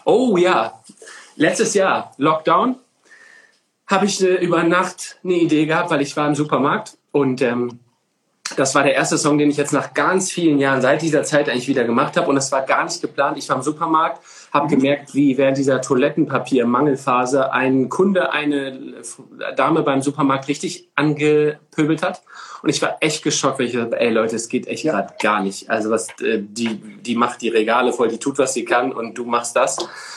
Oh ja, letztes Jahr, Lockdown, habe ich äh, über Nacht eine Idee gehabt, weil ich war im Supermarkt und ähm, das war der erste Song, den ich jetzt nach ganz vielen Jahren seit dieser Zeit eigentlich wieder gemacht habe und das war gar nicht geplant. Ich war im Supermarkt, habe gemerkt, wie während dieser Toilettenpapier-Mangelphase ein Kunde eine Dame beim Supermarkt richtig angepöbelt hat und ich war echt geschockt, weil ich dachte, ey Leute, es geht echt Ja. gerade gar nicht. Also was äh, die die macht die Regale voll, die tut was sie kann und du machst das.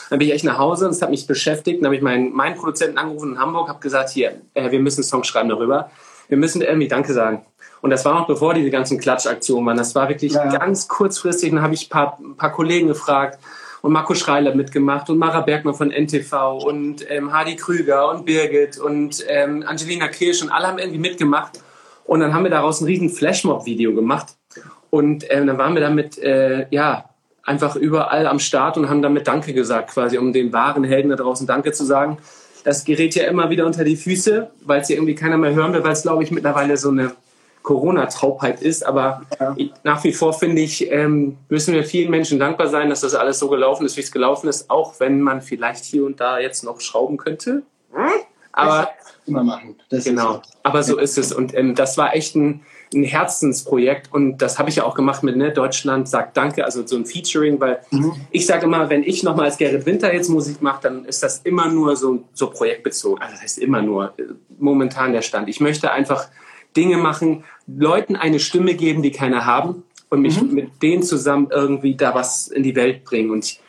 Dann bin ich echt nach Hause und es hat mich beschäftigt. Dann habe ich meinen meinen Produzenten angerufen in Hamburg, habe gesagt, hier, äh, wir müssen einen Song schreiben darüber. Wir müssen irgendwie Danke sagen. Und das war noch bevor diese ganzen Klatschaktionen waren. Das war wirklich Ja, ganz kurzfristig. Dann habe ich ein paar, ein paar Kollegen gefragt und Marco Schreiler mitgemacht und Mara Bergmann von NTV und ähm, Hardy Krüger und Birgit und ähm, Angelina Kirsch und alle haben irgendwie mitgemacht. Und dann haben wir daraus ein riesen Flashmob-Video gemacht. Und ähm, dann waren wir damit, äh, ja, einfach überall am Start und haben damit Danke gesagt, quasi, um den wahren Helden da draußen Danke zu sagen. Das gerät ja immer wieder unter die Füße, weil es ja irgendwie keiner mehr hören will, weil es, glaube ich, mittlerweile so eine Corona-Taubheit ist. Aber Ja. nach wie vor finde ich, ähm, müssen wir vielen Menschen dankbar sein, dass das alles so gelaufen ist, wie es gelaufen ist, auch wenn man vielleicht hier und da jetzt noch schrauben könnte. Aber Immer machen. Das Genau, aber so ist es. Und ähm, das war echt ein, ein Herzensprojekt und das habe ich ja auch gemacht mit ne, Deutschland sagt Danke, also so ein Featuring, weil ich sage immer, wenn ich nochmal als Gerrit Winter jetzt Musik mache, dann ist das immer nur so, so projektbezogen. Also das heißt immer nur äh, momentan der Stand. Ich möchte einfach Dinge machen, Leuten eine Stimme geben, die keine haben und mich mit denen zusammen irgendwie da was in die Welt bringen. Und ich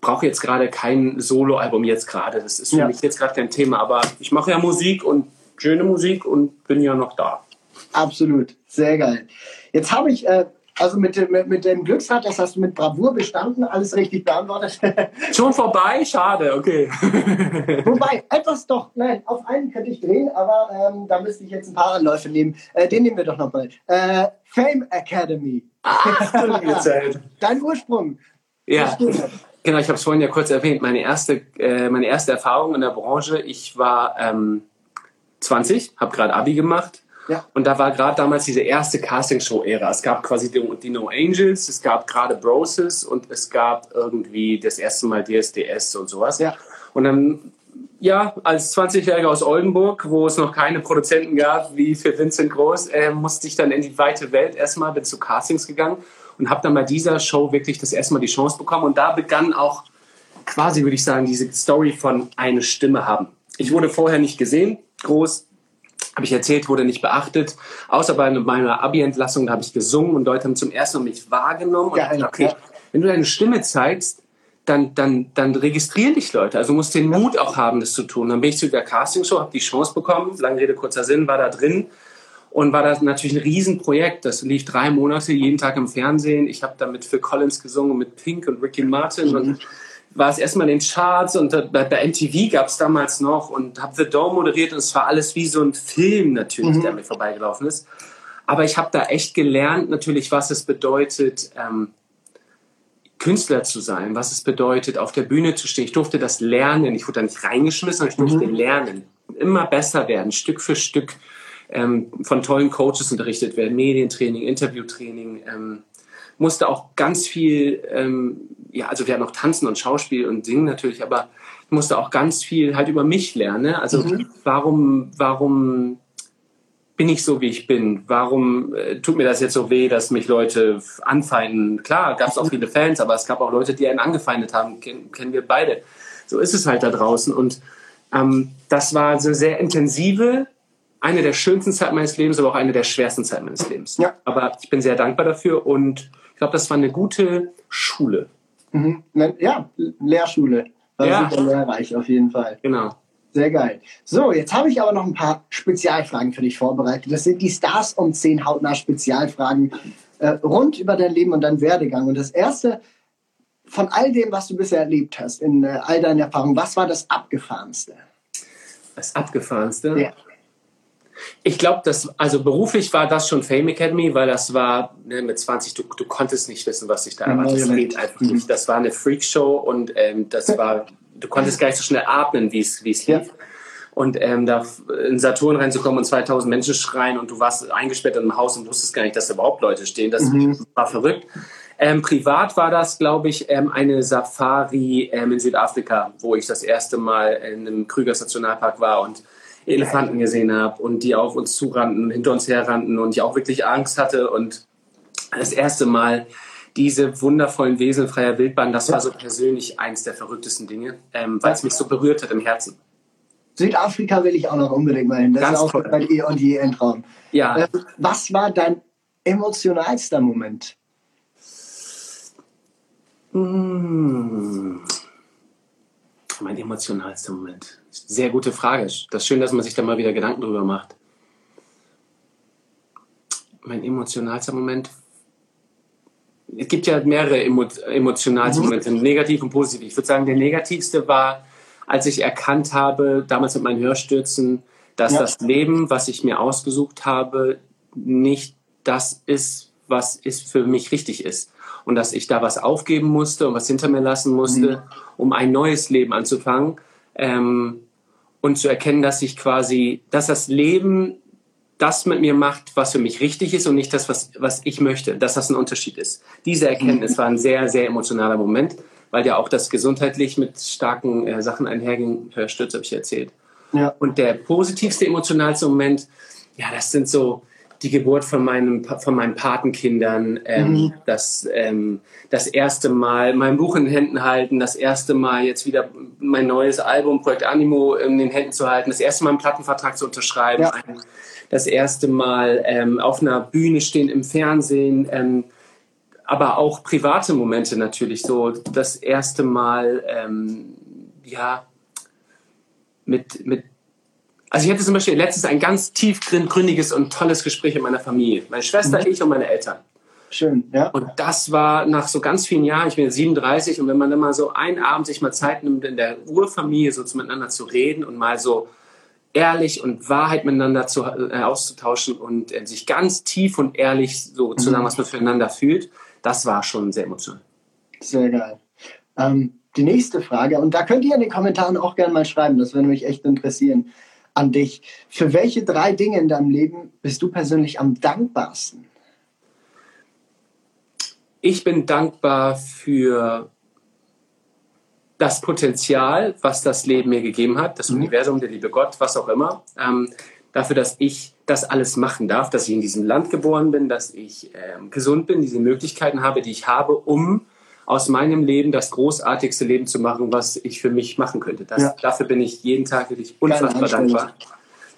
brauche jetzt gerade kein Soloalbum jetzt gerade. Das ist für Ja. mich jetzt gerade kein Thema, aber ich mache ja Musik und schöne Musik und bin ja noch da. Absolut. Sehr geil. Jetzt habe ich, äh, also mit, dem- mit, mit dem Glücksrad, das hast du mit Bravour bestanden, alles richtig beantwortet. Schon vorbei? Schade, okay. Wobei, etwas doch, nein, auf einen könnte ich drehen, aber ähm, da müsste ich jetzt ein paar Anläufe nehmen. Äh, den nehmen wir doch nochmal. Äh, Fame Academy. Dein Ursprung. ja, genau, ich habe es vorhin ja kurz erwähnt. Meine erste, äh, meine erste Erfahrung in der Branche, ich war ähm, 20, habe gerade Abi gemacht Ja. Und da war gerade damals diese erste Castingshow-Ära. Es gab quasi die, die, No Angels, es gab gerade Broses und es gab irgendwie das erste Mal DSDS und sowas. Ja. Und dann, ja, als 20-Jähriger aus Oldenburg, wo es noch keine Produzenten gab, wie für Vincent Groß, äh, musste ich dann in die weite Welt erstmal, bin zu Castings gegangen und habe dann bei dieser Show wirklich das erste Mal die Chance bekommen. Und da begann auch quasi, würde ich sagen, diese Story von eine Stimme haben. Ich wurde vorher nicht gesehen, groß, habe ich erzählt, wurde nicht beachtet. Außer bei meiner Abi-Entlassung, da habe ich gesungen und Leute haben zum ersten Mal mich wahrgenommen. Und ja, okay, ja. wenn du deine Stimme zeigst, dann, dann, dann registrieren dich Leute. Also musst den Mut auch haben, das zu tun. Dann bin ich zu der Castingshow, habe die Chance bekommen, lange Rede, kurzer Sinn, war da drin und war das natürlich ein Riesenprojekt. Das lief drei Monate, jeden Tag im Fernsehen. Ich habe da mit Phil Collins gesungen, mit Pink und Ricky Martin mhm. und war es erstmal in den Charts und bei, bei MTV gab es damals noch und habe The Dome moderiert und es war alles wie so ein Film natürlich, mhm. der mir vorbeigelaufen ist. Aber ich habe da echt gelernt natürlich, was es bedeutet, ähm, Künstler zu sein, was es bedeutet, auf der Bühne zu stehen. Ich durfte das lernen. Ich wurde da nicht reingeschmissen, aber ich durfte mhm. lernen. Immer besser werden, Stück für Stück ähm, von tollen Coaches unterrichtet werden, Medientraining, Interviewtraining. Ähm, musste auch ganz viel, ähm, ja, also wir hatten noch Tanzen und Schauspiel und Singen natürlich, aber ich musste auch ganz viel halt über mich lernen. Ne? Also mhm. warum, warum bin ich so, wie ich bin? Warum äh, tut mir das jetzt so weh, dass mich Leute anfeinden? Klar, gab es auch viele Fans, aber es gab auch Leute, die einen angefeindet haben. Ken, kennen wir beide. So ist es halt da draußen. Und ähm, das war so sehr intensive, eine der schönsten Zeiten meines Lebens, aber auch eine der schwersten Zeiten meines Lebens. Ja. Aber ich bin sehr dankbar dafür und ich glaube, das war eine gute Schule. Mhm. Ja, Lehrschule. War ja. super lehrreich auf jeden Fall. Genau. Sehr geil. So, jetzt habe ich aber noch ein paar Spezialfragen für dich vorbereitet. Das sind die Stars um 10 hautnah Spezialfragen äh, rund über dein Leben und deinen Werdegang. Und das erste von all dem, was du bisher erlebt hast, in äh, all deinen Erfahrungen, was war das Abgefahrenste? Das Abgefahrenste? Ja. Ich glaube, dass, also beruflich war das schon Fame Academy, weil das war ne, mit 20, du, du konntest nicht wissen, was sich da erwartet. Das geht einfach nicht. Das war eine Freakshow und ähm, das war, du konntest gar nicht so schnell atmen, wie es lief. Ja. Und ähm, da in Saturn reinzukommen und 2000 Menschen schreien und du warst eingesperrt in einem Haus und wusstest gar nicht, dass da überhaupt Leute stehen, das mhm. war verrückt. Ähm, privat war das, glaube ich, ähm, eine Safari ähm, in Südafrika, wo ich das erste Mal in einem Krügers Nationalpark war und Elefanten gesehen habe und die auf uns zurannten, hinter uns herrannten und ich auch wirklich Angst hatte und das erste Mal diese wundervollen Wesen freier Wildbahn, das war so persönlich eins der verrücktesten Dinge, ähm, weil es mich so berührt hat im Herzen. Südafrika will ich auch noch unbedingt mal hin. Das Ganz ist auch toll. bei eh und je ein Traum. Ja. Ähm, was war dein emotionalster Moment? Mmh. Mein emotionalster Moment. Sehr gute Frage. Das ist schön, dass man sich da mal wieder Gedanken drüber macht. Mein emotionalster Moment. Es gibt ja mehrere Emo emotionalste mhm. Momente, negativ und positiv. Ich würde sagen, der negativste war, als ich erkannt habe, damals mit meinen Hörstürzen, dass ja. das Leben, was ich mir ausgesucht habe, nicht das ist, was ist für mich richtig ist. Und dass ich da was aufgeben musste und was hinter mir lassen musste, mhm. um ein neues Leben anzufangen. Ähm, und zu erkennen, dass ich quasi, dass das Leben das mit mir macht, was für mich richtig ist und nicht das, was, was ich möchte, dass das ein Unterschied ist. Diese Erkenntnis war ein sehr, sehr emotionaler Moment, weil ja auch das gesundheitlich mit starken äh, Sachen einherging. Stürz habe ich erzählt. Ja. Und der positivste, emotionalste Moment, ja, das sind so, die Geburt von, meinem, von meinen Patenkindern, ähm, mhm. das, ähm, das erste Mal mein Buch in den Händen halten, das erste Mal jetzt wieder mein neues Album Projekt Animo in den Händen zu halten, das erste Mal einen Plattenvertrag zu unterschreiben, ja. das erste Mal ähm, auf einer Bühne stehen im Fernsehen, ähm, aber auch private Momente natürlich, so das erste Mal, ähm, ja, mit, mit also ich hatte zum Beispiel letztens ein ganz tiefgründiges und tolles Gespräch mit meiner Familie. Meine Schwester, mhm. ich und meine Eltern. Schön, ja. Und das war nach so ganz vielen Jahren, ich bin 37, und wenn man dann mal so einen Abend sich mal Zeit nimmt, in der Urfamilie so miteinander zu reden und mal so ehrlich und Wahrheit miteinander zu, äh, auszutauschen und äh, sich ganz tief und ehrlich so zu sagen, mhm. was man füreinander fühlt, das war schon sehr emotional. Sehr geil. Ähm, die nächste Frage, und da könnt ihr in den Kommentaren auch gerne mal schreiben, das würde mich echt interessieren. An dich. Für welche drei Dinge in deinem Leben bist du persönlich am dankbarsten? Ich bin dankbar für das Potenzial, was das Leben mir gegeben hat, das mhm. Universum, der liebe Gott, was auch immer, ähm, dafür, dass ich das alles machen darf, dass ich in diesem Land geboren bin, dass ich ähm, gesund bin, diese Möglichkeiten habe, die ich habe, um aus meinem Leben das großartigste Leben zu machen, was ich für mich machen könnte. Das, ja. Dafür bin ich jeden Tag wirklich unfassbar dankbar.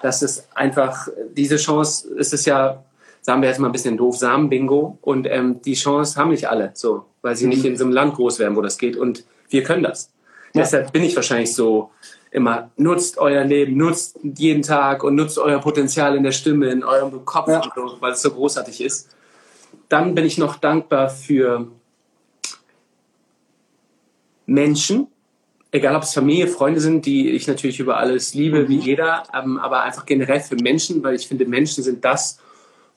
Das ist einfach, diese Chance, es ist ja, sagen wir jetzt mal ein bisschen doof, Samenbingo und ähm, die Chance haben nicht alle, so, weil sie mhm. nicht in so einem Land groß werden, wo das geht und wir können das. Ja. Deshalb bin ich wahrscheinlich so immer, nutzt euer Leben, nutzt jeden Tag und nutzt euer Potenzial in der Stimme, in eurem Kopf, ja. so, weil es so großartig ist. Dann bin ich noch dankbar für Menschen, egal ob es Familie, Freunde sind, die ich natürlich über alles liebe, mhm. wie jeder, ähm, aber einfach generell für Menschen, weil ich finde, Menschen sind das,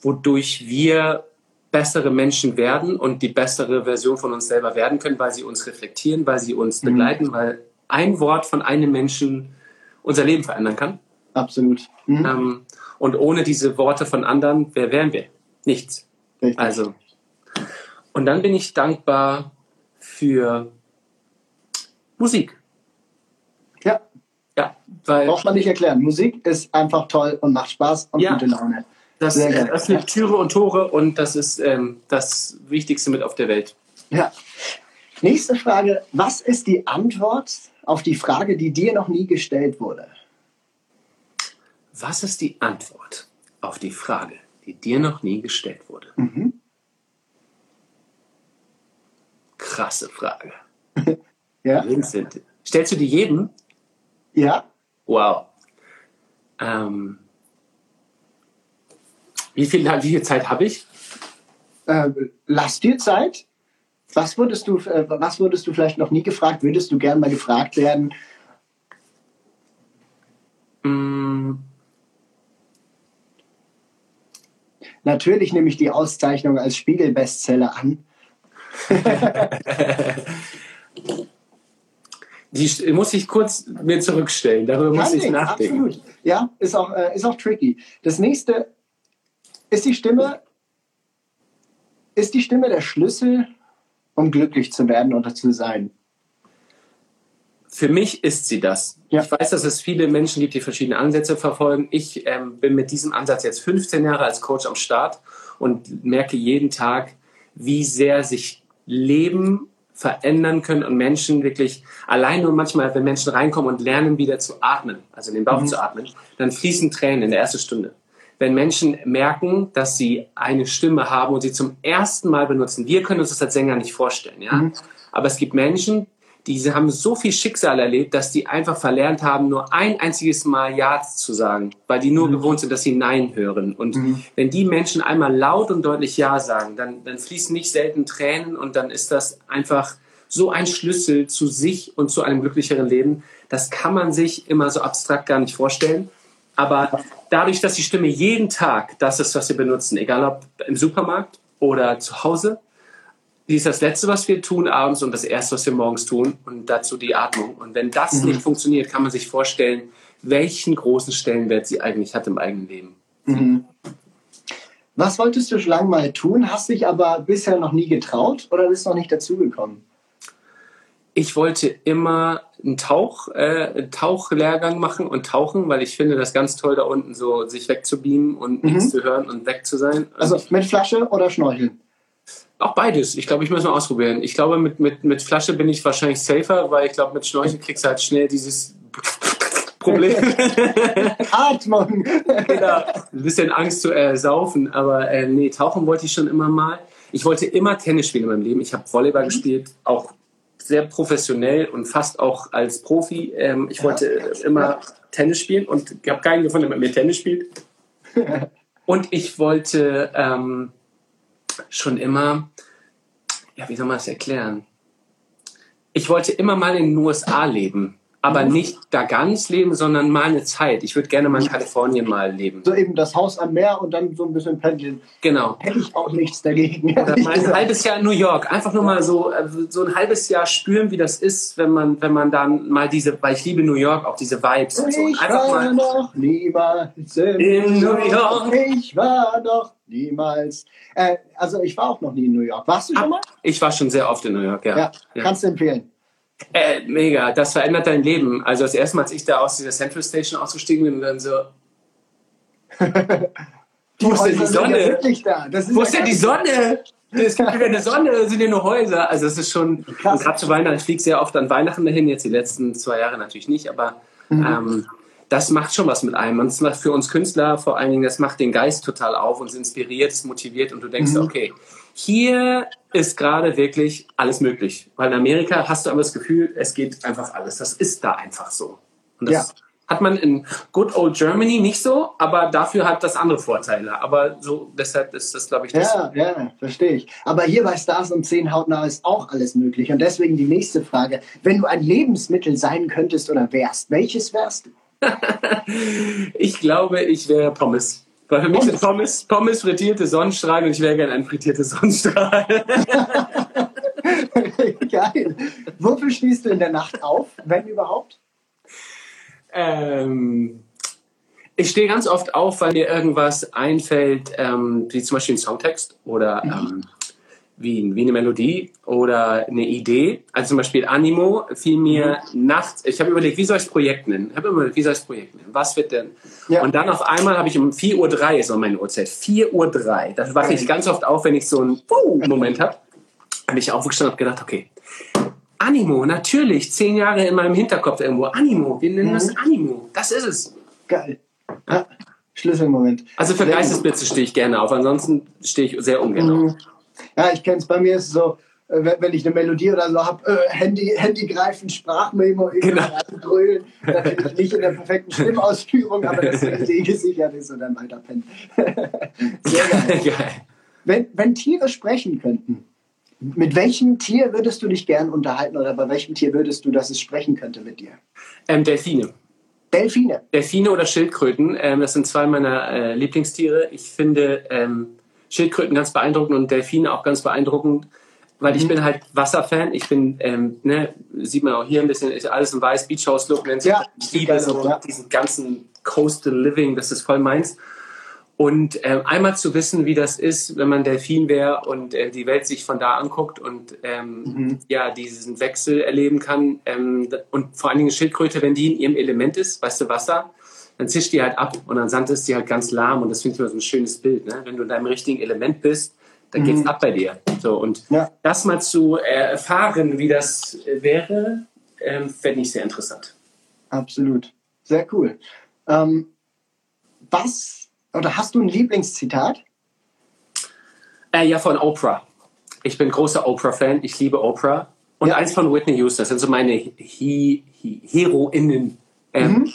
wodurch wir bessere Menschen werden und die bessere Version von uns selber werden können, weil sie uns reflektieren, weil sie uns mhm. begleiten, weil ein Wort von einem Menschen unser Leben verändern kann. Absolut. Mhm. Ähm, und ohne diese Worte von anderen, wer wären wir? Nichts. Richtig. Also. Und dann bin ich dankbar für Musik. Ja. Ja, weil. Braucht man nicht erklären. Musik ist einfach toll und macht Spaß und ja, gute Laune. Das Sehr öffnet. Türe und Tore und das ist ähm, das Wichtigste mit auf der Welt. Ja. Nächste Frage. Was ist die Antwort auf die Frage, die dir noch nie gestellt wurde? Was ist die Antwort auf die Frage, die dir noch nie gestellt wurde? Mhm. Krasse Frage. Ja. Vincent. Stellst du die jedem? Ja. Wow. Ähm, wie, viel, wie viel Zeit habe ich? Äh, lass dir Zeit. Was würdest, du, äh, was würdest du vielleicht noch nie gefragt? Würdest du gern mal gefragt werden? Mm. Natürlich nehme ich die Auszeichnung als Spiegel-Bestseller an. Die muss ich kurz mir zurückstellen. Darüber Kann muss ich nachdenken. Absolut. Ja, ist auch, äh, ist auch tricky. Das nächste ist die Stimme. Ist die Stimme der Schlüssel, um glücklich zu werden oder zu sein? Für mich ist sie das. Ja. Ich weiß, dass es viele Menschen gibt, die verschiedene Ansätze verfolgen. Ich ähm, bin mit diesem Ansatz jetzt 15 Jahre als Coach am Start und merke jeden Tag, wie sehr sich Leben verändern können und Menschen wirklich allein nur manchmal, wenn Menschen reinkommen und lernen wieder zu atmen, also in den Bauch mhm. zu atmen, dann fließen Tränen in der ersten Stunde. Wenn Menschen merken, dass sie eine Stimme haben und sie zum ersten Mal benutzen, wir können uns das als Sänger nicht vorstellen, ja. Mhm. Aber es gibt Menschen, diese haben so viel Schicksal erlebt, dass die einfach verlernt haben, nur ein einziges Mal Ja zu sagen, weil die nur mhm. gewohnt sind, dass sie Nein hören. Und mhm. wenn die Menschen einmal laut und deutlich Ja sagen, dann, dann fließen nicht selten Tränen und dann ist das einfach so ein Schlüssel zu sich und zu einem glücklicheren Leben. Das kann man sich immer so abstrakt gar nicht vorstellen. Aber dadurch, dass die Stimme jeden Tag das ist, was wir benutzen, egal ob im Supermarkt oder zu Hause, die ist das Letzte, was wir tun abends und das Erste, was wir morgens tun und dazu die Atmung. Und wenn das mhm. nicht funktioniert, kann man sich vorstellen, welchen großen Stellenwert sie eigentlich hat im eigenen Leben. Mhm. Was wolltest du schon lange mal tun, hast dich aber bisher noch nie getraut oder bist noch nicht dazugekommen? Ich wollte immer einen Tauch, äh, Tauchlehrgang machen und tauchen, weil ich finde das ganz toll, da unten so sich wegzubeamen und mhm. nichts zu hören und weg zu sein. Also mit Flasche oder Schnorcheln? Auch beides. Ich glaube, ich muss mal ausprobieren. Ich glaube, mit, mit, mit Flasche bin ich wahrscheinlich safer, weil ich glaube, mit Schnorcheln kriegst du halt schnell dieses Problem. Atmung. genau. Ein bisschen Angst zu ersaufen. Äh, aber äh, nee, tauchen wollte ich schon immer mal. Ich wollte immer Tennis spielen in meinem Leben. Ich habe Volleyball mhm. gespielt, auch sehr professionell und fast auch als Profi. Ähm, ich wollte ja. immer Tennis spielen und habe keinen gefunden, der mit mir Tennis spielt. und ich wollte ähm, schon immer, ja, wie soll man das erklären? Ich wollte immer mal in den USA leben. Aber nicht da ganz leben, sondern mal eine Zeit. Ich würde gerne mal in Kalifornien mal leben. So eben das Haus am Meer und dann so ein bisschen pendeln. Genau. Hätte ich auch nichts dagegen. Oder mal ein halbes Jahr in New York. Einfach nur mal so, äh, so ein halbes Jahr spüren, wie das ist, wenn man, wenn man dann mal diese, weil ich liebe New York, auch diese Vibes und so. Und Ich einfach war mal, noch niemals in, In New York. Ich war noch niemals. Äh, also ich war auch noch nie in New York. Warst du schon mal? ich war schon sehr oft in New York. Ja, Ja. kannst du empfehlen. Äh, mega, das verändert dein Leben. Also das erste Mal, als ich da aus dieser Central Station ausgestiegen bin, und dann so, Die Wo ist denn die Sonne? Ja da. Wo ist denn die Sonne? Es gibt wieder eine Sonne, sind hier nur Häuser. Also es ist schon, und gerade zu Weihnachten, ich fliege sehr oft an Weihnachten dahin, jetzt die letzten zwei Jahre natürlich nicht, aber Mhm. ähm, das macht schon was mit einem. Und das macht für uns Künstler vor allen Dingen, das macht den Geist total auf, uns inspiriert, es motiviert und du denkst, Mhm. okay, hier ist gerade wirklich alles möglich. Weil in Amerika hast du aber das Gefühl, es geht einfach alles. Das ist da einfach so. Und das Ja. hat man in Good Old Germany nicht so, aber dafür hat das andere Vorteile. Aber so, deshalb ist das, glaube ich, das. Ja, ja, verstehe ich. Aber hier bei Stars und 10 hautnah ist auch alles möglich. Und deswegen die nächste Frage. Wenn du ein Lebensmittel sein könntest oder wärst, welches wärst du? Ich glaube, ich wäre Pommes. Weil für mich sind Pommes, Pommes frittierte Sonnenstrahlen und ich wäre gerne ein frittierter Sonnenstrahl. Geil. Wofür stehst du in der Nacht auf, wenn überhaupt? ähm, ich stehe ganz oft auf, weil mir irgendwas einfällt, ähm, wie zum Beispiel ein Songtext oder ähm, wie, wie eine Melodie oder eine Idee. Also zum Beispiel Animo fiel mir nachts, ich habe überlegt, wie soll ich das Projekt nennen? Ich habe überlegt, wie soll ich das Projekt nennen? Was wird denn? Ja. Und dann auf einmal habe ich um 4.03 Uhr ist noch meine Uhrzeit. 4.03 Uhr. Da wache ich ganz oft auf, wenn ich so einen Moment habe. Habe ich aufgestanden und habe gedacht, okay, Animo, natürlich, zehn Jahre in meinem Hinterkopf irgendwo. Animo, wir nennen das Animo. Das ist es. Geil. Ja. Schlüsselmoment. Also für. Geistesblitze stehe ich gerne auf, ansonsten stehe ich sehr ungern auf. Ja, ich kenne es. Bei mir ist es so, äh, wenn ich eine Melodie oder so habe, äh, Handy, Handy greifen, Sprachmemo, Genau. grölen. Natürlich nicht in der perfekten Stimmausführung, aber dass die Idee gesichert ist und dann weiter pennen. Sehr geil. Geil. Wenn, wenn Tiere sprechen könnten, mit welchem Tier würdest du dich gern unterhalten oder bei welchem Tier würdest du, dass es sprechen könnte mit dir? Ähm, Delfine. Delfine. Delfine oder Schildkröten, ähm, das sind zwei meiner äh, Lieblingstiere. Ich finde ähm, Schildkröten ganz beeindruckend und Delfine auch ganz beeindruckend, weil ich Mhm. bin halt Wasserfan. Ich bin, ähm, ne, sieht man auch hier ein bisschen, ist alles in weiß, Beach House Look nennt sich Ja. Ich liebe so ja. diesen ganzen Coastal Living, das ist voll meins. Und ähm, einmal zu wissen, wie das ist, wenn man Delfin wäre und äh, die Welt sich von da anguckt und ähm, Mhm. ja diesen Wechsel erleben kann ähm, und vor allen Dingen Schildkröte, wenn die in ihrem Element ist, weißt du, Wasser, dann zischt die halt ab und dann Sand ist die halt ganz lahm und das finde ich immer so ein schönes Bild. Ne? Wenn du in deinem richtigen Element bist, dann geht's ab bei dir. So und Ja. das mal zu erfahren, wie das äh, wäre, ähm, fände ich sehr interessant. Absolut. Sehr cool. Ähm, was, oder hast du ein Lieblingszitat? Äh, ja, von Oprah. Ich bin großer Oprah-Fan. Ich liebe Oprah. Und Ja. eins von Whitney Houston. Das sind so meine He He Heroinnen. Ähm,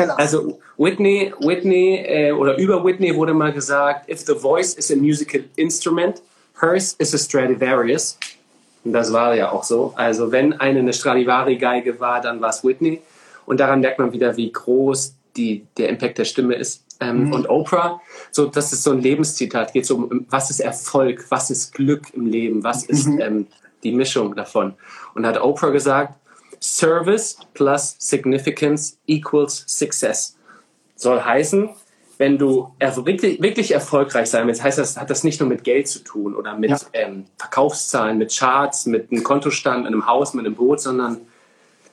Keller. Also Whitney, Whitney äh, oder über Whitney wurde mal gesagt, if the voice is a musical instrument, hers is a Stradivarius. Und das war ja auch so. Also wenn eine eine Stradivari-Geige war, dann war es Whitney. Und daran merkt man wieder, wie groß die, der Impact der Stimme ist. Ähm, Und Oprah, so, das ist so ein Lebenszitat, geht so um, was ist Erfolg, was ist Glück im Leben, was ist ähm, die Mischung davon. Und hat Oprah gesagt, Service plus Significance equals Success. Soll heißen, wenn du wirklich, wirklich erfolgreich sein willst, heißt das, hat das nicht nur mit Geld zu tun oder mit Ja. ähm, Verkaufszahlen, mit Charts, mit einem Kontostand, mit einem Haus, mit einem Boot, sondern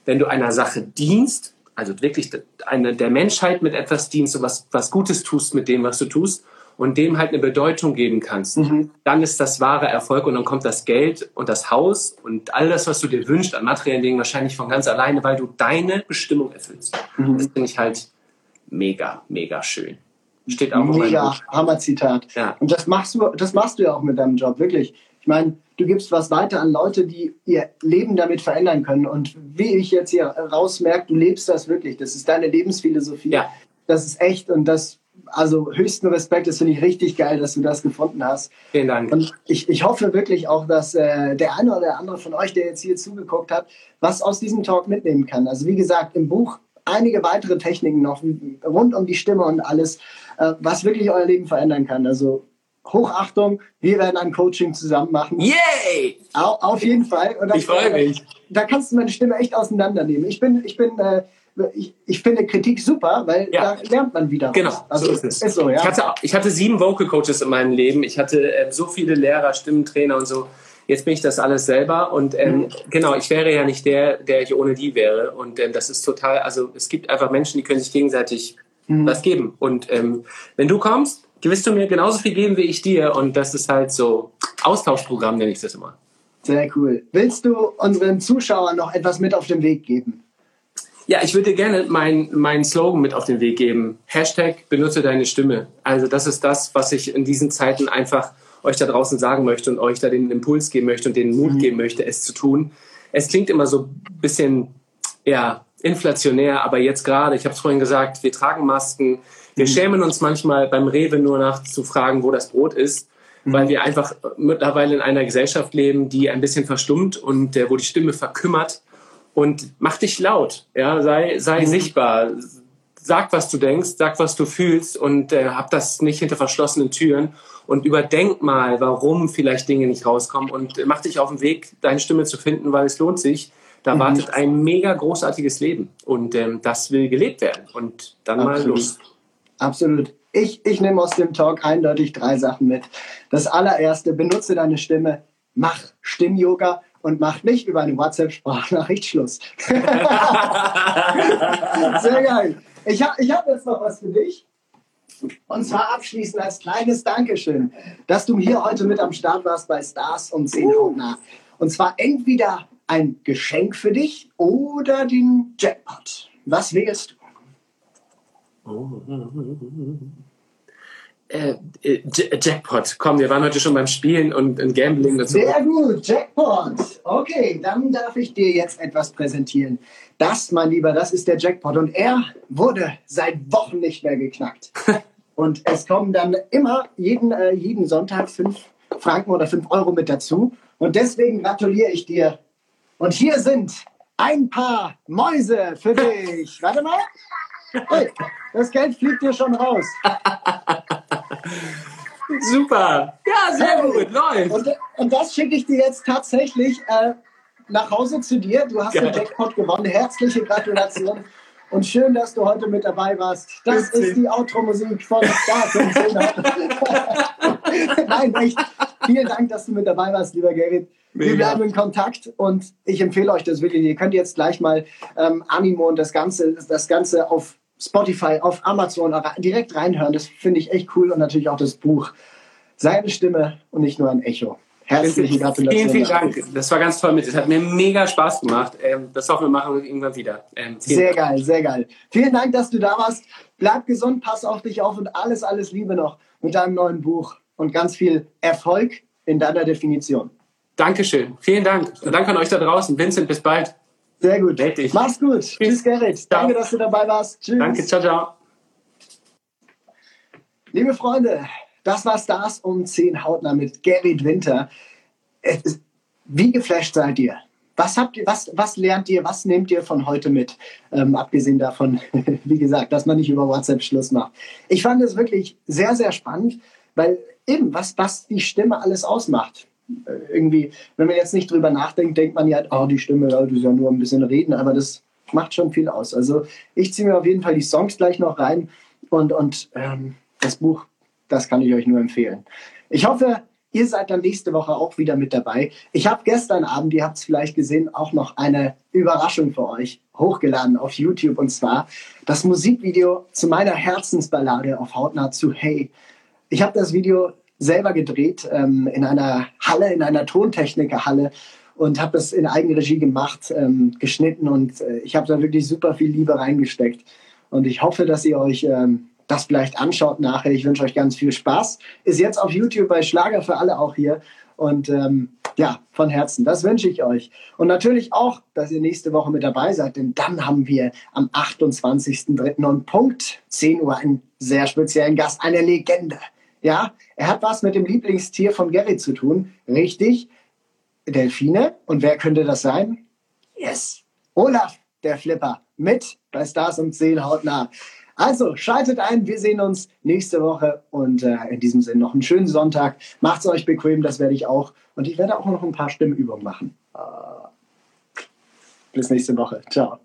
wenn du einer Sache dienst, also wirklich eine, der Menschheit mit etwas dienst und was, was Gutes tust mit dem, was du tust und dem halt eine Bedeutung geben kannst, dann ist das wahre Erfolg und dann kommt das Geld und das Haus und all das, was du dir wünschst an materiellen Dingen wahrscheinlich von ganz alleine, weil du deine Bestimmung erfüllst. Das finde ich halt mega, mega schön. Steht auch Mega. Hammer-Zitat. Ja. Und das machst du, das machst du ja auch mit deinem Job, wirklich. Ich meine, du gibst was weiter an Leute, die ihr Leben damit verändern können. Und wie ich jetzt hier rausmerke, du lebst das wirklich. Das ist deine Lebensphilosophie. Ja. Das ist echt und das also höchsten Respekt, das finde ich richtig geil, dass du das gefunden hast. Vielen Dank. Und ich, ich hoffe wirklich auch, dass äh, der eine oder der andere von euch, der jetzt hier zugeguckt hat, was aus diesem Talk mitnehmen kann. Also wie gesagt, im Buch einige weitere Techniken noch rund um die Stimme und alles, äh, was wirklich euer Leben verändern kann. Also Hochachtung, wir werden ein Coaching zusammen machen. Yay! Au, auf jeden Fall. ich freue mich. Da kannst du meine Stimme echt auseinandernehmen. Ich bin, ich bin, äh, ich, ich finde Kritik super, weil ja. da lernt man wieder. Genau, also so ist es. Ist so, ja. ich, hatte, ich hatte sieben Vocal Coaches in meinem Leben. Ich hatte äh, so viele Lehrer, Stimmentrainer und so. Jetzt bin ich das alles selber und ähm, mhm. genau, ich wäre ja nicht der, der ich ohne die wäre. Und ähm, das ist total, also es gibt einfach Menschen, die können sich gegenseitig mhm. was geben. Und ähm, wenn du kommst, wirst du mir genauso viel geben wie ich dir. Und das ist halt so Austauschprogramm, nenne ich das immer. Sehr cool. Willst du unseren Zuschauern noch etwas mit auf den Weg geben? Ja, ich würde dir gerne meinen mein Slogan mit auf den Weg geben. Hashtag benutze deine Stimme. Also das ist das, was ich in diesen Zeiten einfach euch da draußen sagen möchte und euch da den Impuls geben möchte und den Mut mhm. geben möchte, es zu tun. Es klingt immer so ein bisschen ja, inflationär, aber jetzt gerade, ich habe es vorhin gesagt, wir tragen Masken. Wir mhm. schämen uns manchmal beim Rewe nur nach zu fragen, wo das Brot ist, mhm. weil wir einfach mittlerweile in einer Gesellschaft leben, die ein bisschen verstummt und äh, wo die Stimme verkümmert. Und mach dich laut, ja, sei, sei mhm. sichtbar, sag, was du denkst, sag, was du fühlst und äh, hab das nicht hinter verschlossenen Türen und überdenk mal, warum vielleicht Dinge nicht rauskommen und mach dich auf den Weg, deine Stimme zu finden, weil es lohnt sich. Da mhm. wartet ein mega großartiges Leben und ähm, das will gelebt werden und dann Absolut. mal los. Absolut. Ich, ich nehme aus dem Talk eindeutig drei Sachen mit. Das allererste, benutze deine Stimme, mach Stimm-Yoga und mach nicht über eine WhatsApp-Sprachnachricht Schluss. Sehr geil. Ich habe ich hab jetzt noch was für dich. Und zwar abschließend als kleines Dankeschön, dass du hier heute mit am Start warst bei Stars und 10 Hautnah. Und zwar entweder ein Geschenk für dich oder den Jackpot. Was wählst du? Oh. Äh, äh, Jackpot. Komm, wir waren heute schon beim Spielen und, und Gambling so. Sehr gut, Jackpot. Okay, dann darf ich dir jetzt etwas präsentieren. Das, mein Lieber, das ist der Jackpot. Und er wurde seit Wochen nicht mehr geknackt. und es kommen dann immer jeden, äh, jeden Sonntag fünf Franken oder fünf Euro mit dazu. Und deswegen gratuliere ich dir. Und hier sind ein paar Mäuse für dich. Warte mal. Hey, das Geld fliegt dir schon raus. Super. Ja, sehr gut. Läuft. Und, und das schicke ich dir jetzt tatsächlich äh, nach Hause zu dir. Du hast Geil. den Jackpot gewonnen. Herzliche Gratulation. Und schön, dass du heute mit dabei warst. Das Witzig. ist die Outro-Musik von Start Nein, echt. Vielen Dank, dass du mit dabei warst, lieber Gerrit. Mega. Wir bleiben in Kontakt und ich empfehle euch das wirklich. Ihr könnt jetzt gleich mal ähm, Animo und das Ganze, das Ganze auf Spotify, auf Amazon direkt reinhören. Das finde ich echt cool und natürlich auch das Buch. Seine Stimme und nicht nur ein Echo. Herzlichen Gratulation. Vielen, vielen Dank. Das war ganz toll mit. Es hat mir mega Spaß gemacht. Ähm, das hoffen wir machen irgendwann wieder. Ähm, sehr Dank. geil, sehr geil. Vielen Dank, dass du da warst. Bleib gesund, pass auf dich auf und alles, alles Liebe noch mit deinem neuen Buch und ganz viel Erfolg in deiner Definition. Dankeschön. Vielen Dank. Und danke an euch da draußen. Vincent, bis bald. Sehr gut. Mach's gut. Tschüss, Tschüss Gerrit. Ciao. Danke, dass du dabei warst. Tschüss. Danke. Ciao, ciao. Liebe Freunde, das war Stars um 10 Hautner mit Gerrit Winter. Wie geflasht seid ihr? Was, habt ihr, was, was lernt ihr, was nehmt ihr von heute mit? Ähm, abgesehen davon, wie gesagt, dass man nicht über WhatsApp Schluss macht. Ich fand es wirklich sehr, sehr spannend, weil eben, was, was die Stimme alles ausmacht. Irgendwie, wenn man jetzt nicht drüber nachdenkt, denkt man ja, oh, die Stimme, das ist ja nur ein bisschen reden, aber das macht schon viel aus. Also ich ziehe mir auf jeden Fall die Songs gleich noch rein und, und ähm, das Buch, das kann ich euch nur empfehlen. Ich hoffe, ihr seid dann nächste Woche auch wieder mit dabei. Ich habe gestern Abend, ihr habt es vielleicht gesehen, auch noch eine Überraschung für euch hochgeladen auf YouTube und zwar das Musikvideo zu meiner Herzensballade auf Hautnah zu Hey. Ich habe das Video selber gedreht ähm, in einer Halle, in einer Tontechnikerhalle und habe das in Eigenregie gemacht, ähm, geschnitten und äh, ich habe da wirklich super viel Liebe reingesteckt. Und ich hoffe, dass ihr euch ähm, das vielleicht anschaut nachher. Ich wünsche euch ganz viel Spaß. Ist jetzt auf YouTube bei Schlager für alle auch hier. Und ähm, ja, von Herzen, das wünsche ich euch. Und natürlich auch, dass ihr nächste Woche mit dabei seid, denn dann haben wir am 28.03. um Punkt 10 Uhr ein sehr speziellen Gast, eine Legende. Ja, er hat was mit dem Lieblingstier von Gary zu tun. Richtig. Delfine. Und wer könnte das sein? Yes. Olaf, der Flipper. Mit bei Stars und Seelen hautnah. Also schaltet ein, wir sehen uns nächste Woche und äh, in diesem Sinne noch einen schönen Sonntag. Macht's euch bequem, das werde ich auch. Und ich werde auch noch ein paar Stimmübungen machen. Äh, bis nächste Woche. Ciao.